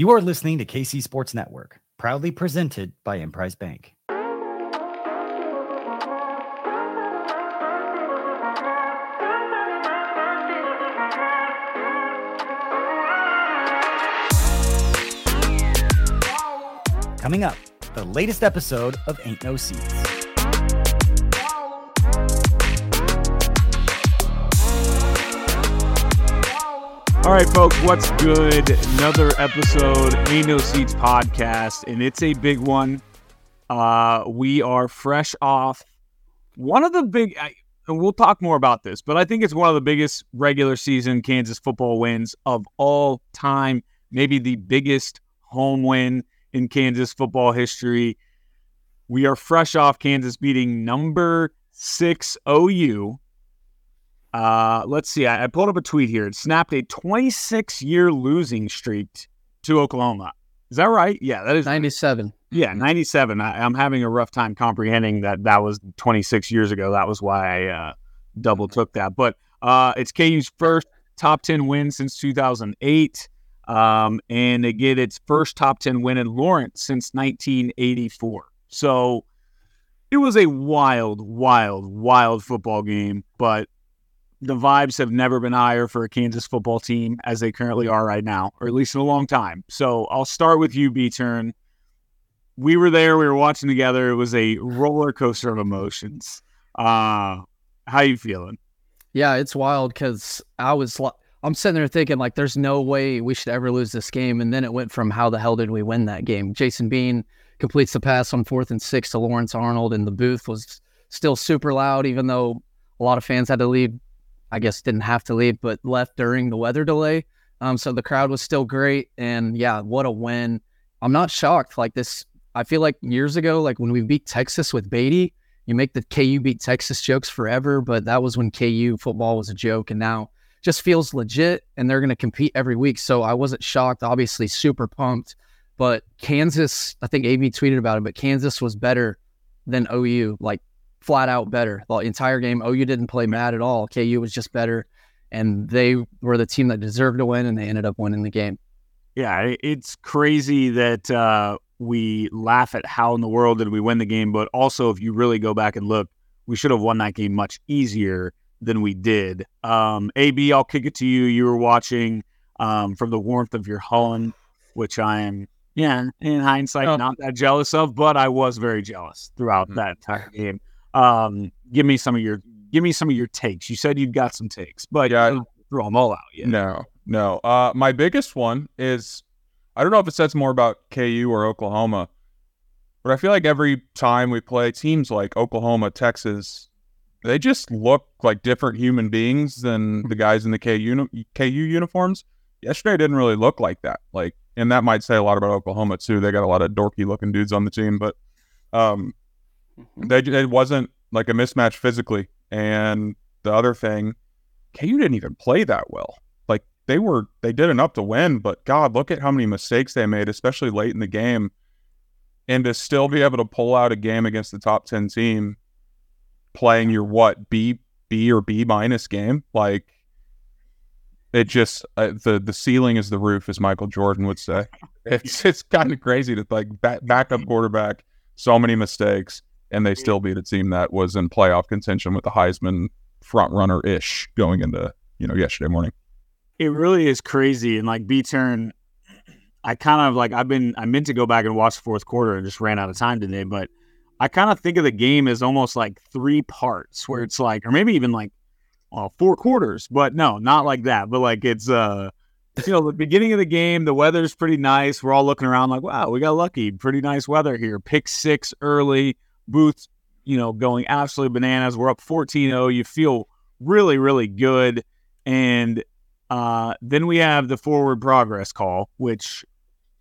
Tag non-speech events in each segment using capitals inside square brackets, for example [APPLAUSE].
You are listening to KC Sports Network, proudly presented by Emprise Bank. Coming up, the latest episode of Ain't No Seats. All right, folks, what's good? Another episode, Ain't No Seats podcast, and it's a big one. Uh, we are fresh off one of the big, I, and we'll talk more about this, but I think it's one of the biggest regular season Kansas football wins of all time. Maybe the biggest home win in Kansas football history. We are fresh off Kansas beating number six OU. Uh, let's see. I, I pulled up a tweet here. It snapped a 26 year losing streak to Oklahoma. Is that right? Yeah, that is 97. Yeah, 97. I, am having a rough time comprehending that that was 26 years ago. That was why I uh, double took that. But uh, it's KU's first top 10 win since 2008. Um, and they get its first top 10 win in Lawrence since 1984. So it was a wild, wild, wild football game, but the vibes have never been higher for a Kansas football team as they currently are right now, or at least in a long time. So I'll start with you, B Turn. We were there, we were watching together. It was a roller coaster of emotions. Uh, how you feeling? Yeah, it's wild because I was I'm sitting there thinking like, there's no way we should ever lose this game. And then it went from how the hell did we win that game? Jason Bean completes the pass on fourth and six to Lawrence Arnold, and the booth was still super loud, even though a lot of fans had to leave. I guess didn't have to leave, but left during the weather delay. Um, so the crowd was still great, and yeah, what a win! I'm not shocked. Like this, I feel like years ago, like when we beat Texas with Beaty, you make the KU beat Texas jokes forever, but that was when KU football was a joke, and now just feels legit and they're going to compete every week. So I wasn't shocked, obviously, super pumped. But Kansas, I think AB tweeted about it, but Kansas was better than OU, like flat out better. The entire game, OU didn't play mad at all. KU was just better. And they were the team that deserved to win, and they ended up winning the game. Yeah, it's crazy that uh, we laugh at how in the world did we win the game, but also if you really go back and look, we should have won that game much easier than we did. Um, AB, I'll kick it to you. You were watching um, from the warmth of your home, which I am, yeah, in hindsight, oh. not that jealous of, but I was very jealous throughout mm-hmm. that entire game. Um, give me some of your, give me some of your takes. You said you've got some takes, but yeah, throw them all out. Yet. No, no. Uh, my biggest one is, I don't know if it says more about KU or Oklahoma, but I feel like every time we play teams like Oklahoma, Texas, they just look like different human beings than the [LAUGHS] guys in the KU, KU uniforms. Yesterday didn't really look like that. Like, and that might say a lot about Oklahoma too. They got a lot of dorky looking dudes on the team, but um, mm-hmm. they it wasn't like a mismatch physically. And the other thing, KU didn't even play that well. Like they were, they did enough to win, but God, look at how many mistakes they made, especially late in the game. And to still be able to pull out a game against the top ten team playing your what B B or B minus game. Like it just uh, the the ceiling is the roof, as Michael Jordan would say. [LAUGHS] It's it's kind of crazy to like back, backup quarterback, so many mistakes, and they still beat a team that was in playoff contention with the Heisman front runner ish going into you know yesterday morning. It really is crazy, and like B turn. I kind of like I've been I meant to go back and watch the fourth quarter and just ran out of time today, but I kind of think of the game as almost like three parts where it's like, or maybe even like well, four quarters, but no, not like that. But like it's, uh, you know, the beginning of the game, the weather's pretty nice. We're all looking around like, wow, we got lucky. Pretty nice weather here. Pick six early, Booth, you know, going absolutely bananas. We're up 14 0. You feel really, really good. And uh, then we have the forward progress call, which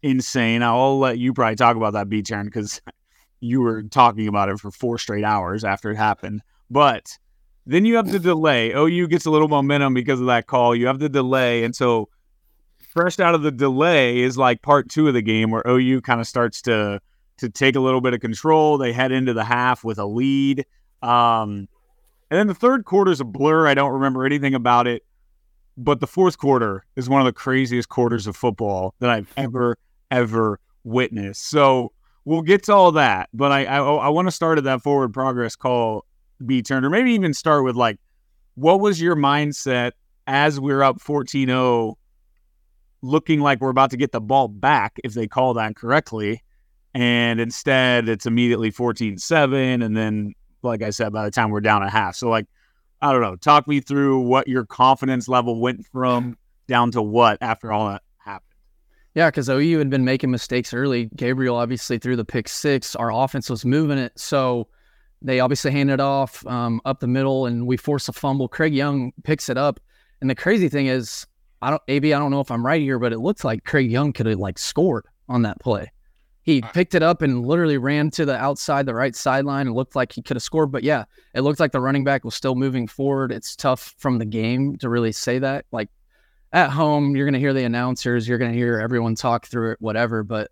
insane. I'll let you probably talk about that, B turn, because [LAUGHS] you were talking about it for four straight hours after it happened. But then you have the delay. OU gets a little momentum because of that call. You have the delay. And so, fresh out of the delay is like part two of the game where OU kind of starts to to take a little bit of control. They head into the half with a lead. Um, and then the third quarter is a blur. I don't remember anything about it. But the fourth quarter is one of the craziest quarters of football that I've ever, ever witnessed. So we'll get to all that, but I I, I want to start at that forward progress call, B Turner. Maybe even start with like, what was your mindset as we're up 14-0, looking like we're about to get the ball back if they call that correctly, and instead it's immediately 14-7, and then like I said, by the time we're down a half, so like. I don't know. Talk me through what your confidence level went from down to what after all that happened. Yeah, because OU had been making mistakes early. Gabriel obviously threw the pick six. Our offense was moving it. So they obviously handed off um, up the middle and we force a fumble. Craig Young picks it up. And the crazy thing is, I don't, AB, I don't know if I'm right here, but it looks like Craig Young could have like scored on that play. He picked it up and literally ran to the outside, the right sideline, and looked like he could have scored. But yeah, it looked like the running back was still moving forward. It's tough from the game to really say that. Like at home, you're going to hear the announcers, you're going to hear everyone talk through it, whatever. But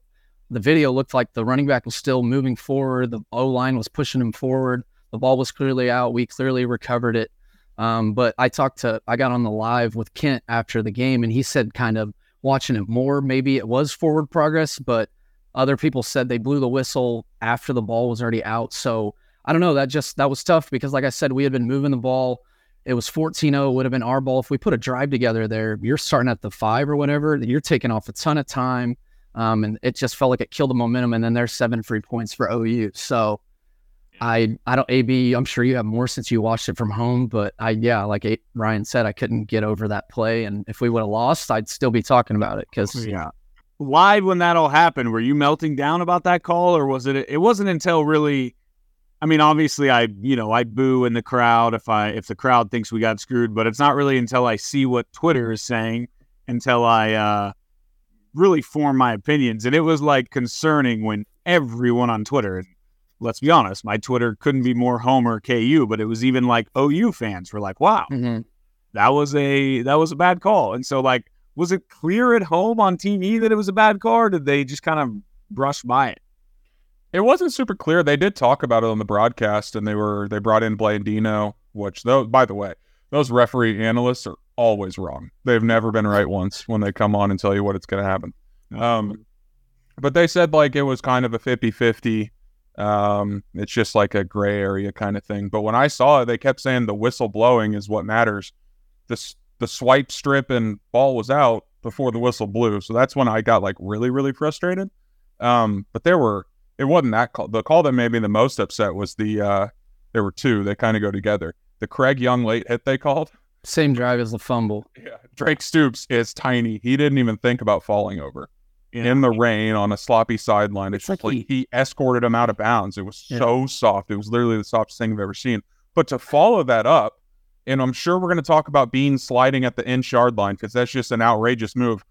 the video looked like the running back was still moving forward. The O line was pushing him forward. The ball was clearly out. We clearly recovered it. Um, but I talked to, I got on the live with Kent after the game, and he said, kind of watching it more, maybe it was forward progress, but other people said they blew the whistle after the ball was already out. So I don't know. That just that was tough because, like I said, we had been moving the ball. It was 14-0, would have been our ball. If we put a drive together there, you're starting at the five or whatever, you're taking off a ton of time. Um, and it just felt like it killed the momentum. And then there's seven free points for OU. So I I don't AB. I'm sure you have more since you watched it from home, but I yeah, like Ryan said, I couldn't get over that play. And if we would have lost, I'd still be talking about it because yeah, live when that all happened, were you melting down about that call, or was it? It wasn't until really. I mean, obviously, I you know I boo in the crowd if I if the crowd thinks we got screwed, but it's not really until I see what Twitter is saying until I uh, really form my opinions. And it was like concerning when everyone on Twitter, let's be honest, my Twitter couldn't be more Homer KU, but it was even like OU fans were like, "Wow, mm-hmm. that was a that was a bad call," and so like was it clear at home on TV that it was a bad call, or did they just kind of brush by it? It wasn't super clear. They did talk about it on the broadcast, and they were they brought in Blandino, which though by the way, those referee analysts are always wrong. They've never been right once when they come on and tell you what it's going to happen. Um, but they said like it was kind of a 50-50. Um, it's just like a gray area kind of thing. But when I saw it, they kept saying the whistle blowing is what matters. This the swipe strip and ball was out before the whistle blew. So that's when I got like really, really frustrated. Um, but there were it wasn't that call. The call that made me the most upset was the uh there were two. They kind of go together. The Craig Young late hit they called. Same drive as the fumble. Yeah. Drake Stoops is tiny. He didn't even think about falling over. Yeah. In the rain on a sloppy sideline. It's, It's like like he- he, escorted him out of bounds. It was Yeah. so soft. It was literally the softest thing I've ever seen. But to follow that up, and I'm sure we're going to talk about Bean sliding at the inch yard line because that's just an outrageous move.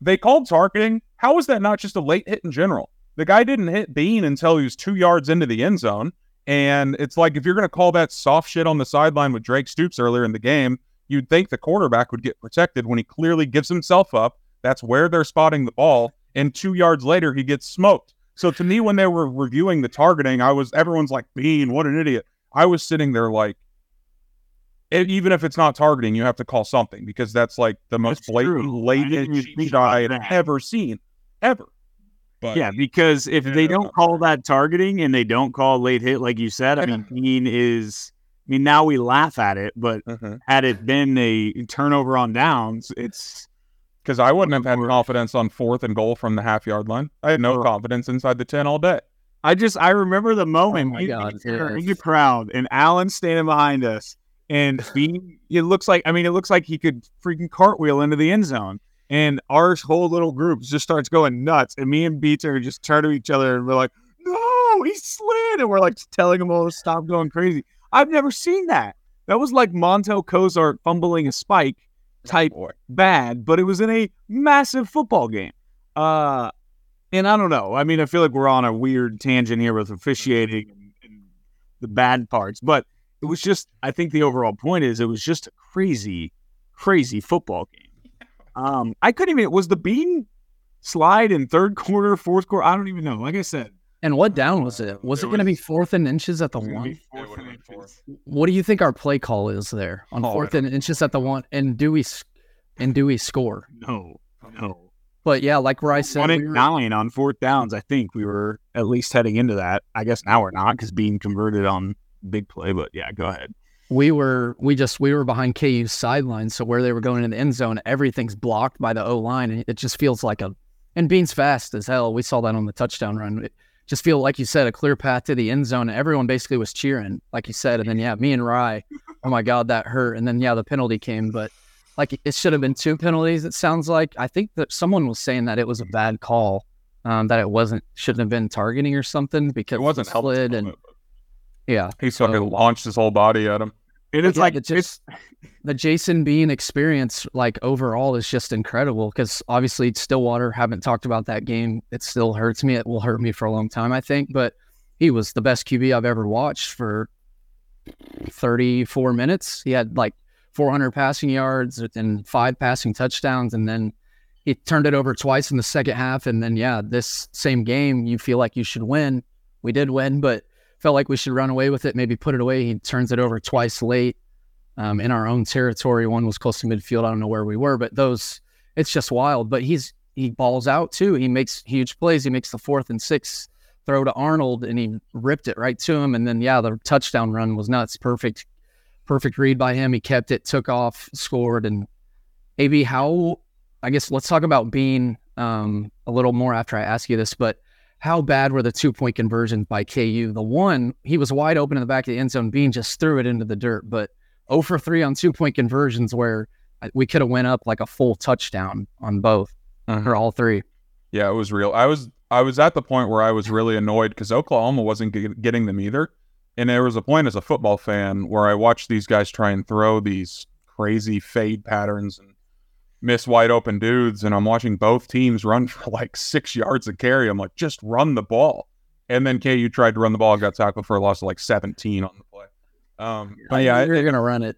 They called targeting. How is that not just a late hit in general? The guy didn't hit Bean until he was two yards into the end zone. And it's like if you're going to call that soft shit on the sideline with Drake Stoops earlier in the game, you'd think the quarterback would get protected when he clearly gives himself up. That's where they're spotting the ball. And two yards later, he gets smoked. So to me, when they were reviewing the targeting, I was everyone's like, Bean, what an idiot. I was sitting there like, even if it's not targeting, you have to call something because that's like the most That's blatant, true. I blatant didn't even cheap think shot I about had that. ever seen, ever. But Yeah, because if they don't call that targeting and they don't call late hit, like you said, I mean, Bean is. I mean, now we laugh at it, but Mhm. had it been a turnover on downs, it's because I wouldn't have had confidence on fourth and goal from the half yard line. I had no Or- confidence inside the ten all day. I just I remember the moment Oh my we- God, we were yes. the crowd and Alan standing behind us and Bean it looks like I mean it looks like he could freaking cartwheel into the end zone. And our whole little group just starts going nuts. And me and Beater just turn to each other and we're like, No, he slid. And we're like telling him all to stop going crazy. I've never seen that. That was like Montell Cozart fumbling a spike type Boy. bad, but it was in a massive football game. Uh, and I don't know. I mean, I feel like we're on a weird tangent here with officiating and, and the bad parts, but it was just, I think the overall point is it was just a crazy, crazy football game. [LAUGHS] Um, I couldn't even, was the bean slide in third quarter, fourth quarter? I don't even know. Like I said, And what down was it? Was It it, going to be fourth and inches at the it was one? be fourth It would've and been inches. What do you think our play call is there on Oh, fourth don't and inches at the one? And do we and do we score? No, no. But yeah, like where I said, One we and were- nine on fourth downs. I think we were at least heading into that. I guess now we're not because being converted on big play. But yeah, go ahead. we were we just we were behind KU's sideline, so where they were going in the end zone, everything's blocked by the O line, and it just feels like a and Bean's fast as hell. We saw that on the touchdown run. It just feel like you said a clear path to the end zone. and Everyone basically was cheering, like you said, and then yeah, me and Rye, oh my god, that hurt. And then yeah, the penalty came, but like it should have been two penalties. It sounds like I think that someone was saying that it was a bad call, um, that it wasn't shouldn't have been targeting or something because It wasn't he helpful. slid and yeah. He fucking So- launched his whole body at him. And it's Yeah, like it just the Jason Bean experience, like overall, is just incredible. Because obviously Stillwater haven't talked about that game. It still hurts me. It will hurt me for a long time, I think. But he was the best QB I've ever watched for 34 minutes. He had like 400 passing yards and five passing touchdowns, and then he turned it over twice in the second half. And then yeah, this same game, you feel like you should win. We did win, but felt like we should run away with it, maybe put it away. He turns it over twice late um, in our own territory. One was close to midfield. I don't know where we were, but those, it's just wild. But he's he balls out too. He makes huge plays. He makes the fourth and sixth throw to Arnold, and he ripped it right to him. And then yeah, the touchdown run was nuts. Perfect, perfect read by him. He kept it, took off, scored. And AB, how? I guess let's talk about being um, a little more after I ask you this, but how bad were the two point conversions by KU? The one, he was wide open in the back of the end zone. Bean just threw it into the dirt, but 0 for 3 on two point conversions where uh, we could have went up like a full touchdown on both or all three. Yeah, it was real. I was I was at the point where I was really annoyed because Oklahoma wasn't ge- getting them either. And there was a point as a football fan where I watched these guys try and throw these crazy fade patterns and miss wide open dudes, and I'm watching both teams run [LAUGHS] for like six yards of carry. I'm like, just run the ball. And then KU tried to run the ball, got tackled for a loss of like 17 on the play. Um, but yeah, you're going to run it.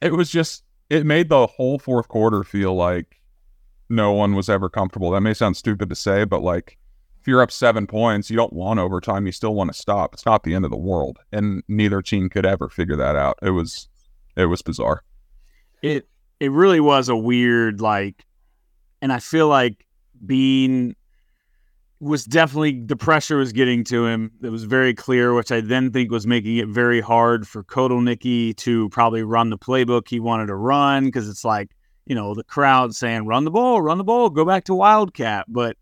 it was just it made the whole fourth quarter feel like no one was ever comfortable. That may sound stupid to say, but like if you're up seven points, you don't want overtime. You still want to stop. It's not the end of the world, and neither team could ever figure that out. It was it was bizarre. it it really was a weird like and i feel like bean was definitely the pressure was getting to him it was very clear which i then think was making it very hard for Kotelnicki to probably run the playbook he wanted to run because it's like you know the crowd saying run the ball run the ball go back to wildcat but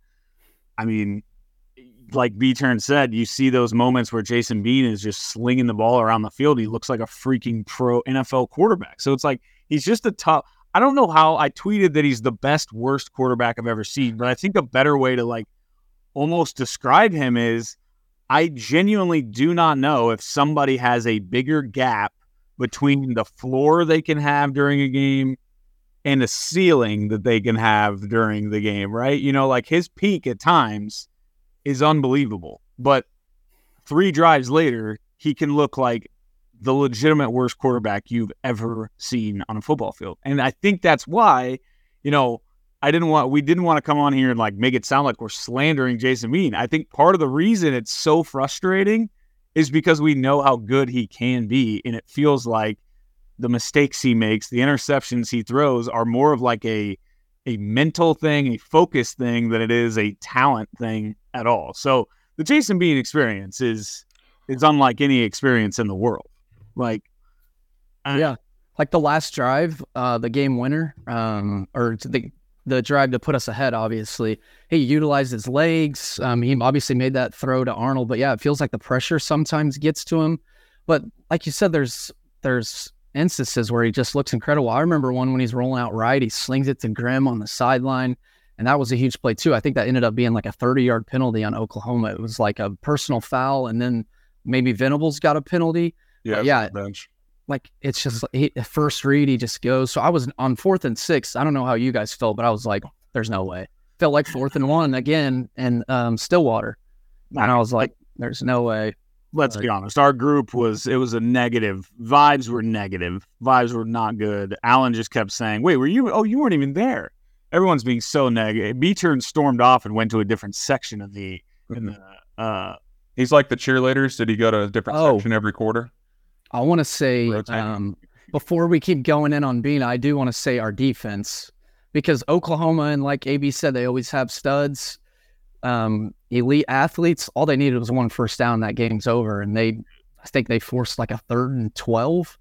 i mean like B Turn said, you see those moments where Jason Bean is just slinging the ball around the field. He looks like a freaking pro NFL quarterback. So it's like he's just a top. I don't know how I tweeted that he's the best worst quarterback I've ever seen, but I think a better way to like almost describe him is I genuinely do not know if somebody has a bigger gap between the floor they can have during a game and the ceiling that they can have during the game, right? You know, like his peak at times is unbelievable, but three drives later, he can look like the legitimate worst quarterback you've ever seen on a football field. And I think that's why, you know, I didn't want we didn't want to come on here and like make it sound like we're slandering Jason Bean. I think part of the reason it's so frustrating is because we know how good he can be and it feels like the mistakes he makes, the interceptions he throws are more of like a a mental thing, a focus thing than it is a talent thing at all. So the Jason Bean experience is is unlike any experience in the world. Like Yeah. Like the last drive, uh, the game winner, um, or the the drive to put us ahead, obviously. He utilized his legs. Um, he obviously made that throw to Arnold, but yeah, it feels like the pressure sometimes gets to him. But like you said, there's there's instances where he just looks incredible. I remember one when he's rolling out right, he slings it to Grimm on the sideline. And that was a huge play too. I think that ended up being like a 30 yard penalty on Oklahoma. It was like a personal foul, and then maybe Venables got a penalty Yeah, yeah. bench. like it's just he, first read he just goes so i was on fourth and six i don't know how you guys felt but i was like there's no way felt like fourth and one again and um stillwater and i was like there's no way let's be honest, our group was it was a negative. Vibes were negative. Vibes were not good. Alan just kept saying, "Wait, were you? Oh, you weren't even there." Everyone's being so negative. B turn stormed off and went to a different section of the. In the uh, He's like the cheerleaders. Did he go to a different Oh. section every quarter? I want to say um before we keep going in on bean i do want to say our defense because Oklahoma and like AB said, they always have studs, um, elite athletes. All they needed was one first down. That game's over, and they, I think they forced like a third and twelve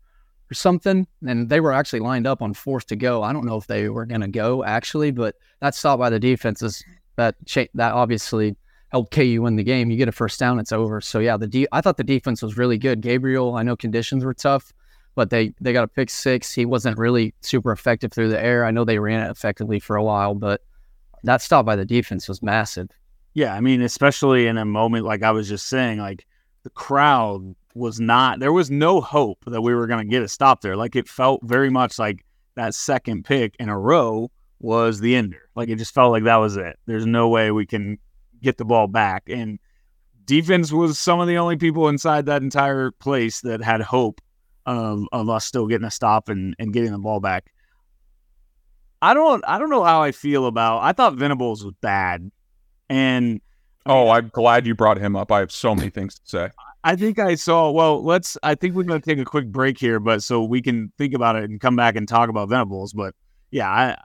or something, and they were actually lined up on fourth to go. I don't know if they were going to go actually, but that stop by the defenses that cha- that obviously helped KU win the game. You get a first down, it's over. So yeah, the de- I thought the defense was really good. Gabriel, I know conditions were tough, but they they got a pick six. He wasn't really super effective through the air. I know they ran it effectively for a while, but that stop by the defense was massive. Yeah, I mean, especially in a moment like I was just saying, like the crowd was not there was no hope that we were going to get a stop there. Like it felt very much like that second pick in a row was the ender. Like it just felt like that was it. There's no way we can get the ball back. And defense was some of the only people inside that entire place that had hope of, of us still getting a stop and, and getting the ball back. I don't I don't know how I feel about I thought Venables was bad. And Oh, I'm glad you brought him up. I have so many things to say. I think I saw. Well, let's. I think we're going to take a quick break here, but so we can think about it and come back and talk about Venables. But yeah, I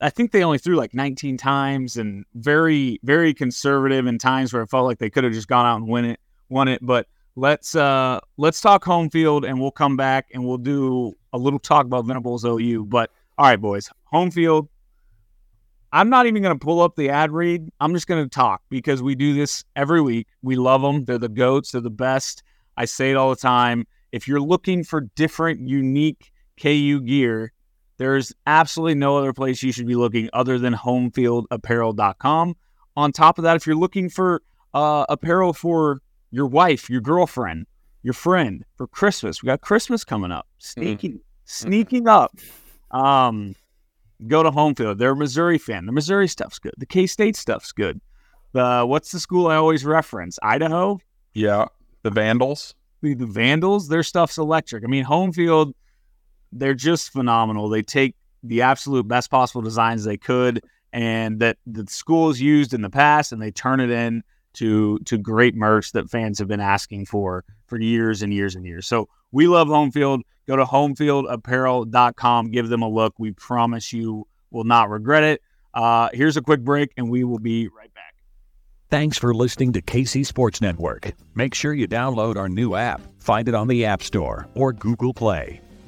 I think they only threw like 19 times and very very conservative in times where it felt like they could have just gone out and win it, won it. But let's uh let's talk home field and we'll come back and we'll do a little talk about Venables OU. But all right, boys, home field. I'm not even going to pull up the ad read. I'm just going to talk because we do this every week. We love them. They're the goats. They're the best. I say it all the time. If you're looking for different, unique KU gear, there's absolutely no other place you should be looking other than homefieldapparel.com. On top of that, if you're looking for uh, apparel for your wife, your girlfriend, your friend for Christmas, we got Christmas coming up, sneaking, mm. sneaking up. Um, go to Homefield. They're a Missouri fan. The Missouri stuff's good. The K State stuff's good. The what's the school I always reference? Idaho. Yeah, the Vandals. The, the Vandals. Their stuff's electric. I mean, home field. They're just phenomenal. They take the absolute best possible designs they could, and that the schools used in the past, and they turn it in to to great merch that fans have been asking for for years and years and years. So we love home field. Go to homefieldapparel.com. Give them a look. We promise you will not regret it. Uh, here's a quick break, and we will be right back. Thanks for listening to KC Sports Network. Make sure you download our new app. Find it on the App Store or Google Play.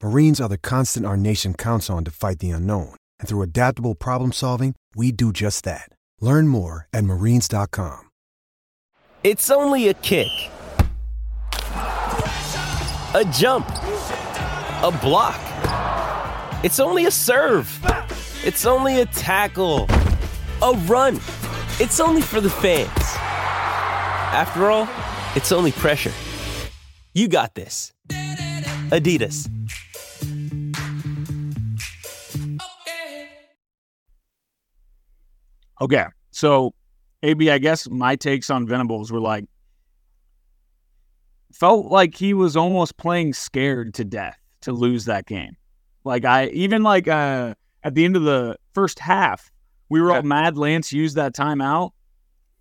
Marines are the constant our nation counts on to fight the unknown. And through adaptable problem solving, we do just that. Learn more at marines.com. It's only a kick, a jump, a block. It's only a serve. It's only a tackle, a run. It's only for the fans. After all, it's only pressure. You got this. Adidas. Okay. So, AB, I guess my takes on Venables were like, felt like he was almost playing scared to death to lose that game. Like, I even like uh, at the end of the first half, we were all mad Lance used that timeout.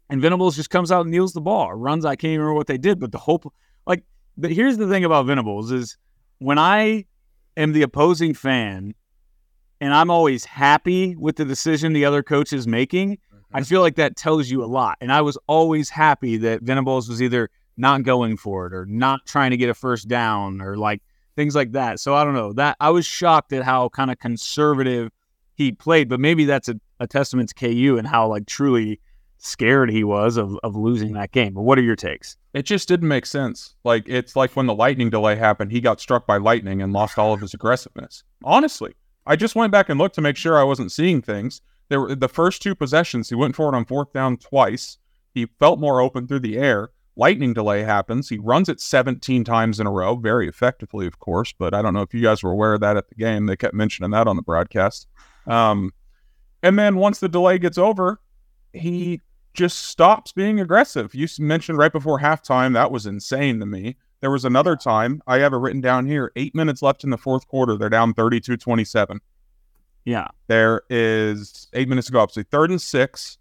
and Venables just comes out and kneels the ball, runs. I can't even remember what they did, but the whole like. But here's the thing about Venables is when I am the opposing fan, and I'm always happy with the decision the other coach is making. I mm-hmm. feel like that tells you a lot. And I was always happy that Venables was either not going for it or not trying to get a first down or like things like that. So I don't know that I was shocked at how kind of conservative he played, but maybe that's a, a testament to KU and how like truly scared he was of, of losing that game. But what are your takes? It just didn't make sense. Like it's like when the lightning delay happened, he got struck by lightning and lost all of his aggressiveness. Honestly, I just went back and looked to make sure I wasn't seeing things. There were the first two possessions, he went forward on fourth down twice. He felt more open through the air. Lightning delay happens. He runs it 17 times in a row, very effectively, of course. But I don't know if you guys were aware of that at the game. They kept mentioning that on the broadcast. Um, and then once the delay gets over, he just stops being aggressive. You mentioned right before halftime, that was insane to me. There was another time, I have it written down here, eight minutes left in the fourth quarter. They're down 32 27. Yeah. There is eight minutes to go. So third and six.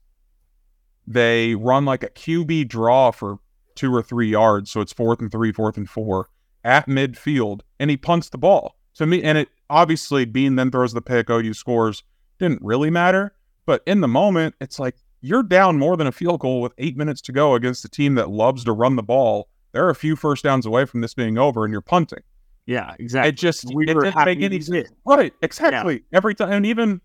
They run like a QB draw for two or three yards. So it's fourth and three, fourth and four at midfield. And he punts the ball. To me, and it obviously Bean then throws the pick, OU scores. Didn't really matter. But in the moment, it's like you're down more than a field goal with eight minutes to go against a team that loves to run the ball. They're a few first downs away from this being over, and you're punting. Yeah, exactly. It just We it didn't make any sense. Right, exactly. Every time, and even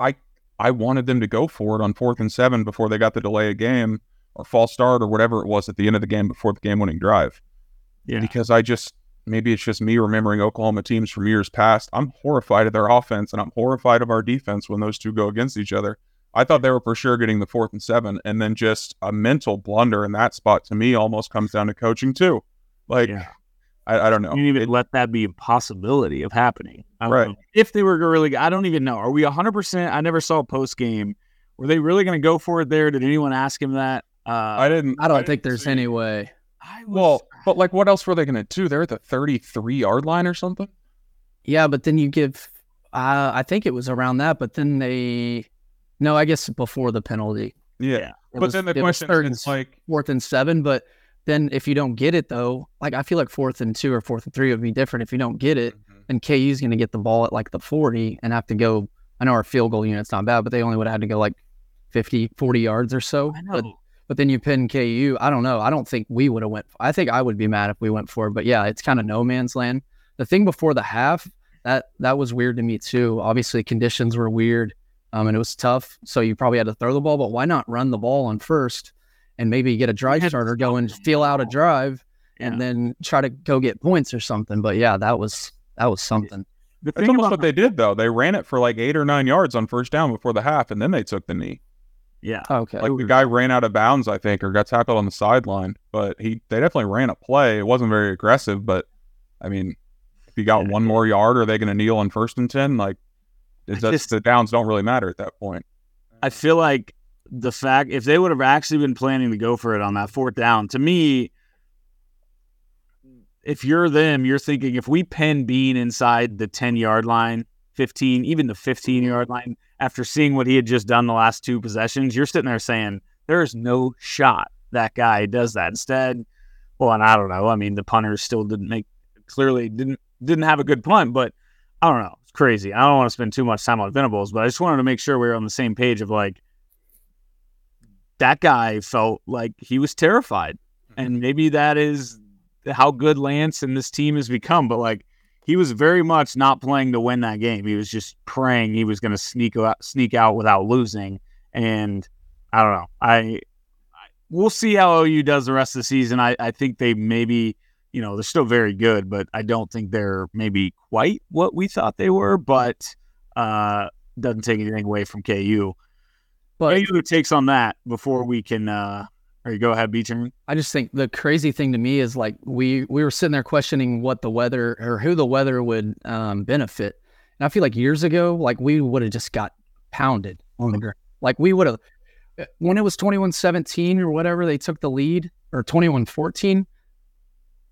I, I wanted them to go for it on fourth and seven before they got the delay of game or false start or whatever it was at the end of the game before the game-winning drive. Yeah. Because I just maybe it's just me remembering Oklahoma teams from years past. I'm horrified of their offense and I'm horrified of our defense when those two go against each other. I thought they were for sure getting the fourth and seven, and then just a mental blunder in that spot to me almost comes down to coaching too. Like Yeah. I, I don't know. You didn't even It- let that be a possibility of happening. I don't Right. know. If they were really, I don't even know. Are we 100%? I never saw a post game. Were they really going to go for it there? Did anyone ask him that? Uh, I didn't. I don't didn't think there's see- any way. I was, Well, but like, what else were they going to do? They're at the 33 yard line or something. Yeah, but then you give. Uh, I think it was around that, but then they. No, I guess before the penalty. Yeah. Yeah. But was- then the it was question third is like, fourth and seven, but then if you don't get it though, like I feel like fourth and two or fourth and three would be different if you don't get it, Mm-hmm. and KU's going to get the ball at like the 40 and have to go. I know our field goal unit's not bad, but they only would have had to go like 50, 40 yards or so. I But but then you pin KU. I don't know. I don't think we would have went. I think I would be mad if we went for it. But yeah, it's kind of no man's land. The thing before the half that that was weird to me too. Obviously, conditions were weird, um, and it was tough. So you probably had to throw the ball. But why not run the ball on first and maybe get a drive starter stop going, them. feel out a drive, Yeah. and then try to go get points or something. But yeah, that was that was something. the that's thing almost about, what they did though. They ran it for like eight or nine yards on first down before the half, and then they took the knee. yeah. Okay. Like the guy ran out of bounds, I think, or got tackled on the sideline. But he, they definitely ran a play. It wasn't very aggressive, but I mean, if you got Yeah. one more yard, are they going to kneel on first and ten? Like, it's I just, just- the downs don't really matter at that point. I feel like the fact if they would have actually been planning to go for it on that fourth down, to me, if you're them, you're thinking if we pin Bean inside the 10 yard line, 15, even the 15 yard line, after seeing what he had just done the last two possessions, you're sitting there saying, there's no shot that guy does that. Instead, well, and I don't know. I mean, the punter still didn't make clearly didn't didn't have a good punt, but I don't know. It's crazy. I don't want to spend too much time on Venables, but I just wanted to make sure we were on the same page of like that guy felt like he was terrified. Mm-hmm. And maybe that is how good Lance and this team has become. But like he was very much not playing to win that game. He was just praying he was going to sneak out, sneak out without losing. And I don't know. I, I we'll see how OU does the rest of the season. I, I think they maybe you know they're still very good, but I don't think they're maybe quite what we thought they were. But uh, doesn't take anything away from KU. But Any other takes on that before we can? uh Or you go ahead, B turn. I just think the crazy thing to me is like we we were sitting there questioning what the weather or who the weather would um, benefit, and I feel like years ago, like we would have just got pounded on the ground. Like we would have when it was 21-17 or whatever they took the lead or 21-14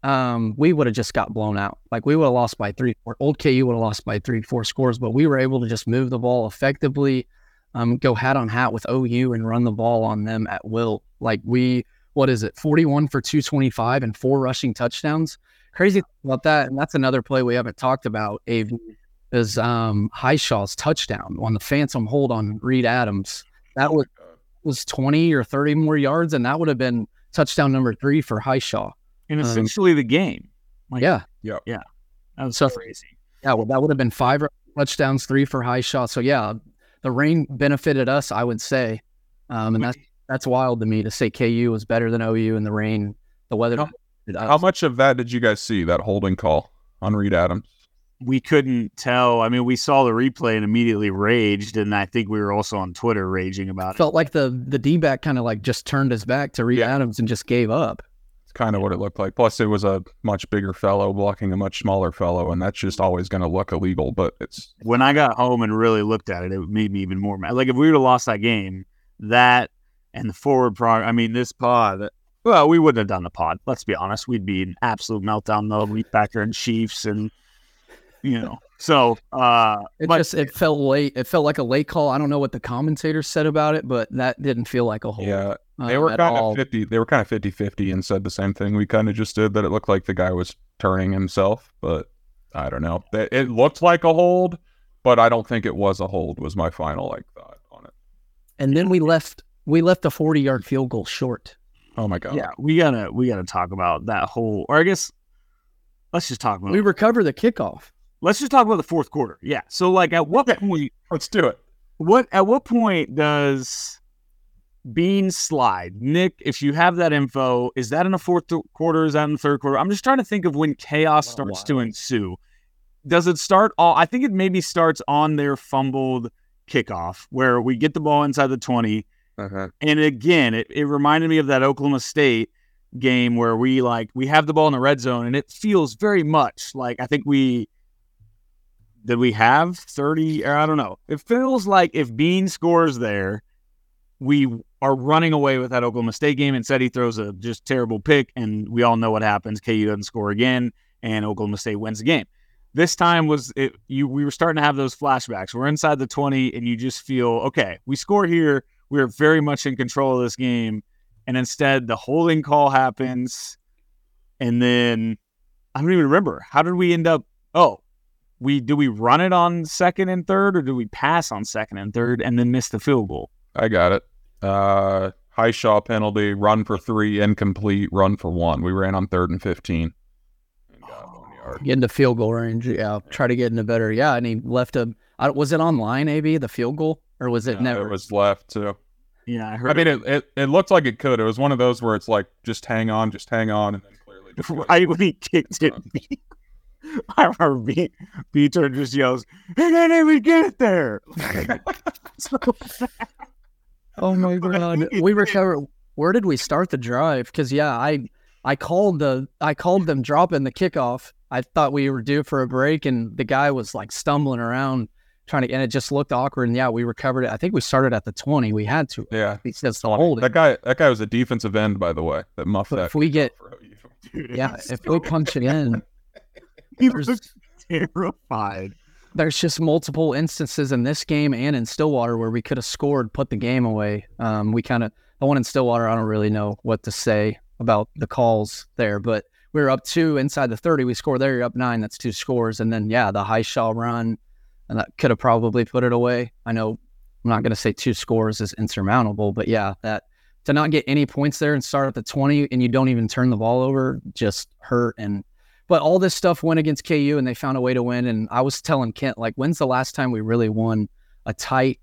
um we would have just got blown out like we would have lost by three four old ku would have lost by three four scores but we were able to just move the ball effectively um, go hat on hat with OU and run the ball on them at will. Like we, what is it, 41 for 225 and four rushing touchdowns. Crazy about that. And that's another play we haven't talked about, AB, is um, Hishaw's touchdown on the phantom hold on Reed Adams. That was, was 20 or 30 more yards, and that would have been touchdown number three for Hishaw. And Um, essentially the game. Like, yeah. Yeah. That was So- crazy. Yeah, well, that would have been five touchdowns, three for Hishaw. So yeah, the rain benefited us, I would say, um, and that's that's wild to me to say KU was better than OU in the rain. The weather. How- How much of that did you guys see? That holding call on Reed Adams. we couldn't tell. I mean, we saw the replay and immediately raged, and I think we were also on Twitter raging about it. Felt like the the D back kind of like just turned his back to Reed Yeah. Adams and just gave up. It's kind of what it looked like. Plus, it was a much bigger fellow blocking a much smaller fellow, and that's just always going to look illegal. But it's When I got home and really looked at it, it made me even more mad. Like if we would have lost that game, that and the forward prog. I mean, this pod. Well, we wouldn't have done the pod. Let's be honest. We'd be an absolute meltdown. The wheat backer and Chiefs, and you know. So, uh, It but just it felt late. It felt like a late call. I don't know what the commentators said about it, but that didn't feel like a whole. yeah, they um, were kind all. of 50 they were kind of 50-50 and said the same thing we kind of just did that it looked like the guy was turning himself but i don't know it, it looked like a hold but i don't think it was a hold was my final like thought on it And then we left we left a forty yard field goal short. oh my god yeah, we gotta we gotta talk about that whole. Or I guess let's just talk about. We recover the kickoff. let's just talk about the fourth quarter. Yeah. So, like, at what point? let's do it What at what point does Bean slide? Nick, if you have that info, is that in the fourth th- quarter? Is that in the third quarter? I'm just trying to think of when chaos starts to ensue. Does it start all I think it maybe starts on their fumbled kickoff where we get the ball inside the 20. uh-huh. And again, it, it reminded me of that Oklahoma State game where we like we have the ball in the red zone and it feels very much like I think we did we have 30 or I don't know. It feels like if Bean scores there, we are running away with that Oklahoma State game. Instead, he throws a just terrible pick, and we all know what happens. KU doesn't score again, and Oklahoma State wins the game. This time was it you we were starting to have those flashbacks. We're inside the 20, and you just feel, okay, we score here. We're very much in control of this game. And instead the holding call happens. And then I don't even remember. How did we end up? Oh, we do we run it on second and third, or do we pass on second and third and then miss the field goal? i got it uh Hishaw penalty run for three incomplete run for one we ran on third and 15 and got one yard. Get into field goal range. Yeah, try to get in a better. Yeah, and he left a. I- Was it online? AB the field goal, or was it Yeah, never? it was left too Yeah, I heard. I mean, it, it, it looked like it could. It was one of those where it's like, just hang on, just hang on, and then clearly, just goes- right when he kicked it. [LAUGHS] I remember B, B turn just yells, "He didn't even get it there!" [LAUGHS] [LAUGHS] Oh my [LAUGHS] god, we recovered. Where did we start the drive? Because yeah, I I called the I called them dropping the kickoff. I thought we were due for a break, and the guy was like stumbling around trying to, and it just looked awkward. And yeah, we recovered it. I think we started at the twenty. We had to. yeah. He says to hold it. That guy, that guy was a defensive end, by the way. That muffed that. if we get. Dude, [LAUGHS] yeah, [LAUGHS] if we punch it in, he was terrified. There's just multiple instances in this game and in Stillwater where we could have scored, put the game away. Um, we kind of the one in Stillwater, I don't really know what to say about the calls there, but we were up two inside the 30. We score there, you're up nine. That's two scores. And then, yeah, the Hishaw run, and that could have probably put it away. I know I'm not going to say two scores is insurmountable, but yeah, that to not get any points there and start at the 20 and you don't even turn the ball over just hurt. And, but all this stuff went against KU and they found a way to win. And I was telling Kent, like, when's the last time we really won a tight,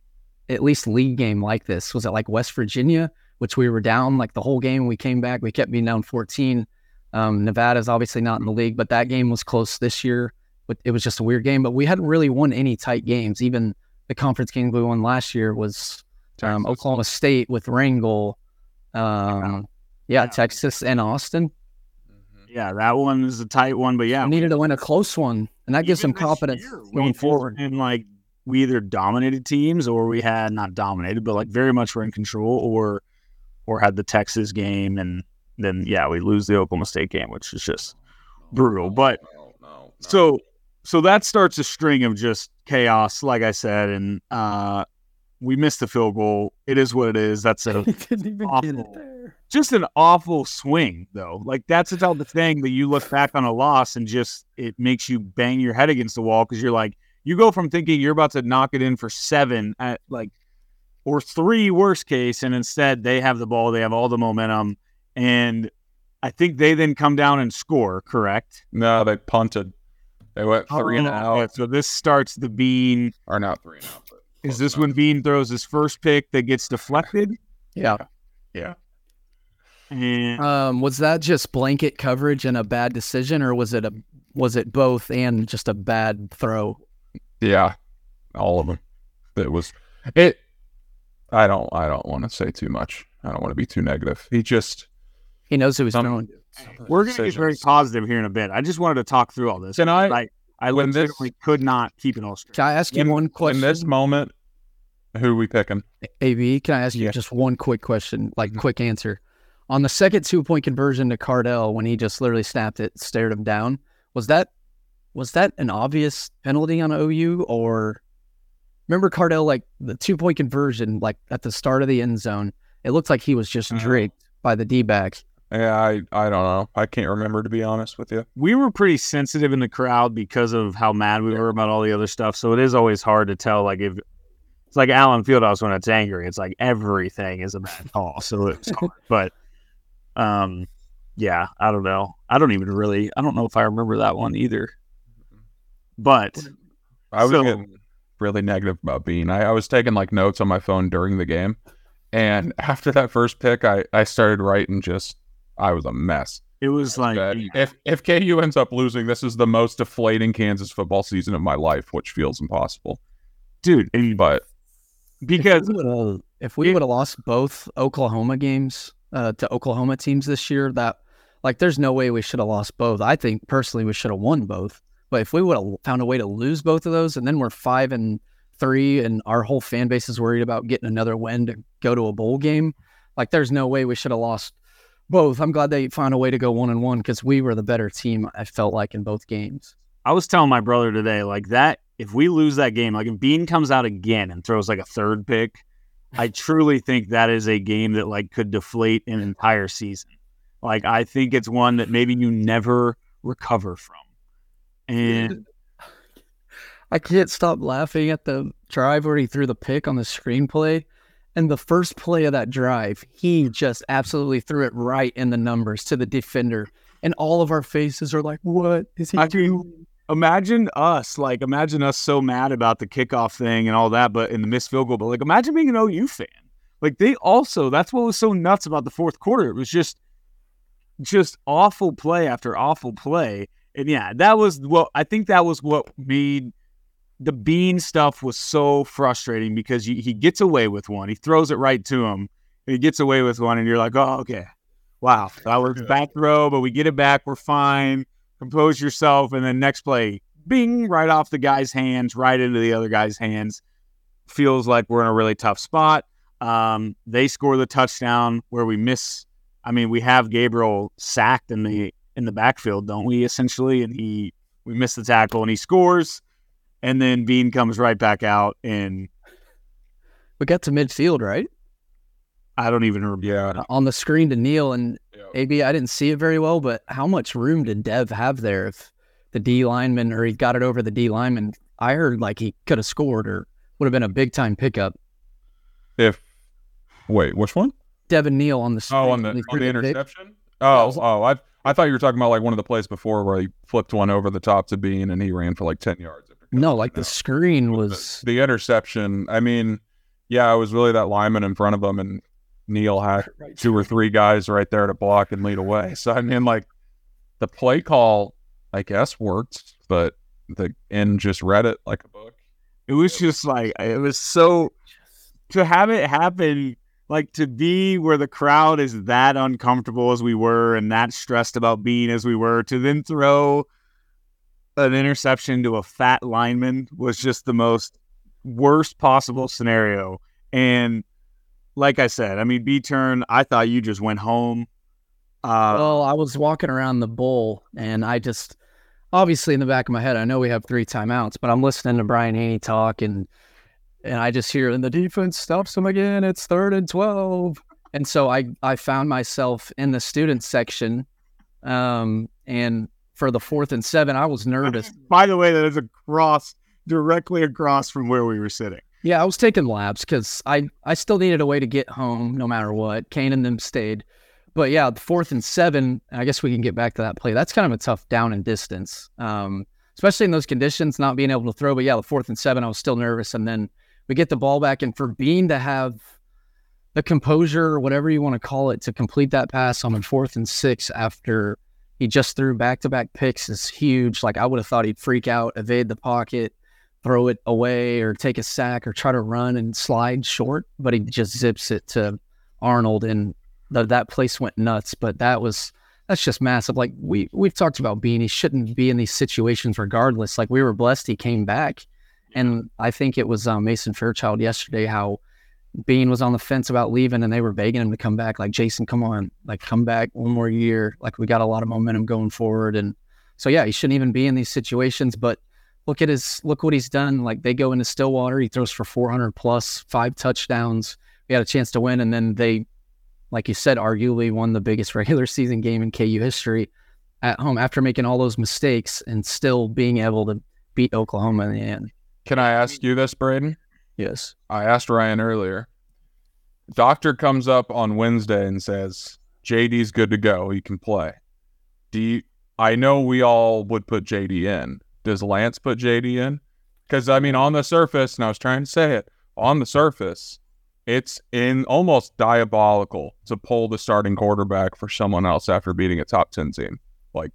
at least league game like this? Was it like West Virginia, which we were down like the whole game? We came back, we kept being down 14. Um, Nevada's obviously not in the league, but that game was close this year. But it was just a weird game. But we hadn't really won any tight games. Even the conference game we won last year was um, Oklahoma State with Rangel. Um, yeah, Yeah. Texas and Austin. Yeah, that one is a tight one, but yeah, We needed to win a close one, and that gives even some confidence year, going forward. And like we either dominated teams or we had not dominated, but like very much were in control, or or had the Texas game, and then yeah, we lose the Oklahoma State game, which is just brutal. But so so that starts a string of just chaos, like I said, and uh we missed the field goal. It is what it is. That's [LAUGHS] a didn't even get it awful. there. just an awful swing though. Like that's the type of thing that you look back on a loss and just it makes you bang your head against the wall because you're like you go from thinking you're about to knock it in for seven at like or three worst case, and instead they have the ball, they have all the momentum, and I think they then come down and score. Correct? No, they punted. They went oh, three and Oh, out, okay, So this starts the Bean. or not three and out. But Is this enough. when Bean throws his first pick that gets deflected? Yeah. Yeah. And Um, was that just blanket coverage and a bad decision, or was it a was it both and just a bad throw? Yeah, all of them. It was it. I don't. I don't want to say too much. I don't want to be too negative. He just. He knows who he's Some- throwing. we're gonna get very positive here in a bit. I just wanted to talk through all this. Can I? Like I when this- could not keep it all straight. Can I ask you in, one question? in this moment, who are we picking? AB, can I ask you just one quick question, like Mhm. quick answer? On the second two point conversion to Cardell, when he just literally snapped it, stared him down, was that was that an obvious penalty on OU or remember Cardell like the two point conversion like at the start of the end zone? It looked like he was just Uh-huh. draped by the D back. Yeah, I. I don't know. I can't remember to be honest with you. we were pretty sensitive in the crowd because of how mad we were about all the other stuff. So it is always hard to tell. Like if it's like Allen Fieldhouse when it's angry, it's like everything is a bad [LAUGHS] call. So it's hard. But um, yeah, I don't know. I don't even really. I don't know if I remember that one either. But I was So- getting really negative about Bean. I, I was taking like notes on my phone during the game, and [LAUGHS] after that first pick, I I started writing just. I was a mess. it was like if if KU ends up losing, this is the most deflating Kansas football season of my life, which feels impossible. dude, But because if we would have lost both Oklahoma games uh, to Oklahoma teams this year, that like there's no way we should have lost both. I think personally we should have won both. But if we would have found a way to lose both of those, and then we're five and three, and our whole fan base is worried about getting another win to go to a bowl game, like there's no way we should have lost both. I'm glad they found a way to go one and one because we were the better team. I felt like in both games. I was telling my brother today, like that, if we lose that game, like if Bean comes out again and throws like a third pick, I truly think that is a game that like could deflate an entire season. Like I think it's one that maybe you never recover from. And I can't stop laughing at the drive where he threw the pick on the screenplay. And the first play of that drive, he just absolutely threw it right in the numbers to the defender. And all of our faces are like, what is he I doing? mean, imagine us, like imagine us so mad about the kickoff thing and all that, but in the missed field goal, but like imagine being an OU fan. Like they also, that's what was so nuts about the fourth quarter. It was just just awful play after awful play. And yeah, that was what I think that was what made the bean stuff was so frustrating because he, he gets away with one. He throws it right to him. And he gets away with one, and you're like, oh, okay. Wow. [LAUGHS] That was back throw, but we get it back. We're fine. Compose yourself. And then next play, bing, right off the guy's hands, right into the other guy's hands. Feels like we're in a really tough spot. Um, they score the touchdown where we miss. I mean, we have Gabriel sacked in the in the backfield, don't we? Essentially, and he we miss the tackle and he scores, and then Bean comes right back out, and We got to midfield, right? I don't even remember. yeah, uh, On the screen to Neal and yeah. AB, I didn't see it very well, but how much room did Dev have there if the D lineman or he got it over the D lineman? I heard like he could have scored or would have been a big time pickup. if wait, which one? Devin Neal on the screen. Oh, on the on threw the pick. interception. Oh, oh, I I thought you were talking about like one of the plays before where he flipped one over the top to Bean and he ran for like ten yards. No, like the No. screen was. the, interception. I mean, yeah, it was really that lineman in front of him, and Neal had [LAUGHS] two or three guys right there to block and lead away. So I mean, like the play call, I guess worked, but the end just read it like a book. It was just like it was so to have it happen, like to be where the crowd is that uncomfortable as we were and that stressed about being as we were, to then throw an interception to a fat lineman was just the most worst possible scenario. And like I said, I mean, B turn, I thought you just went home. Uh, Well, I was walking around the bowl and I just, obviously in the back of my head, I know we have three timeouts, but I'm listening to Brian Hanni talk and and I just hear, and the defense stops him again. It's third and 12. And so I, I found myself in the student section. Um, and for the fourth and seven, I was [LAUGHS] nervous. By the way, that is across, directly across from where we were sitting. Yeah, I was taking laps because I, I still needed a way to get home no matter what. Kane and them stayed. But yeah, the fourth and seven, I guess we can get back to that play. That's kind of a tough down and distance, um, especially in those conditions, not being able to throw. But yeah, the fourth and seven, I was still nervous. And then we get the ball back. And for Bean to have the composure or whatever you want to call it to complete that pass on the fourth and six after he just threw back to back picks is huge. Like I would have thought he'd freak out, evade the pocket, throw it away, or take a sack or try to run and slide short, but he just zips it to Arnold and the, that place went nuts. But that was that's just massive. Like we we've talked about Bean, he shouldn't be in these situations regardless. Like we were blessed he came back. And I think it was uh, Mason Fairchild yesterday how Bean was on the fence about leaving and they were begging him to come back. Like, Jason, come on, like, come back one more year. Like, we got a lot of momentum going forward. And so, yeah, he shouldn't even be in these situations. But look at his, look what he's done. Like, they go into Stillwater, he throws for 400 plus, five touchdowns. We had a chance to win. And then they, like you said, arguably won the biggest [LAUGHS] regular season game in KU history at home after making all those mistakes and still being able to beat Oklahoma in the end. Can I ask you this, Braiden? Yes. I asked Ryan earlier. Doctor comes up on Wednesday and says, JD's good to go. He can play. Do you, I know we all would put JD in. Does Lance put JD in? Because, I mean, on the surface, and I was trying to say it, on the surface, it's in almost diabolical to pull the starting quarterback for someone else after beating a top 10 team. Like,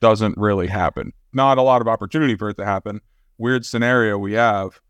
doesn't really happen. Not a lot of opportunity for it to happen. Weird scenario we have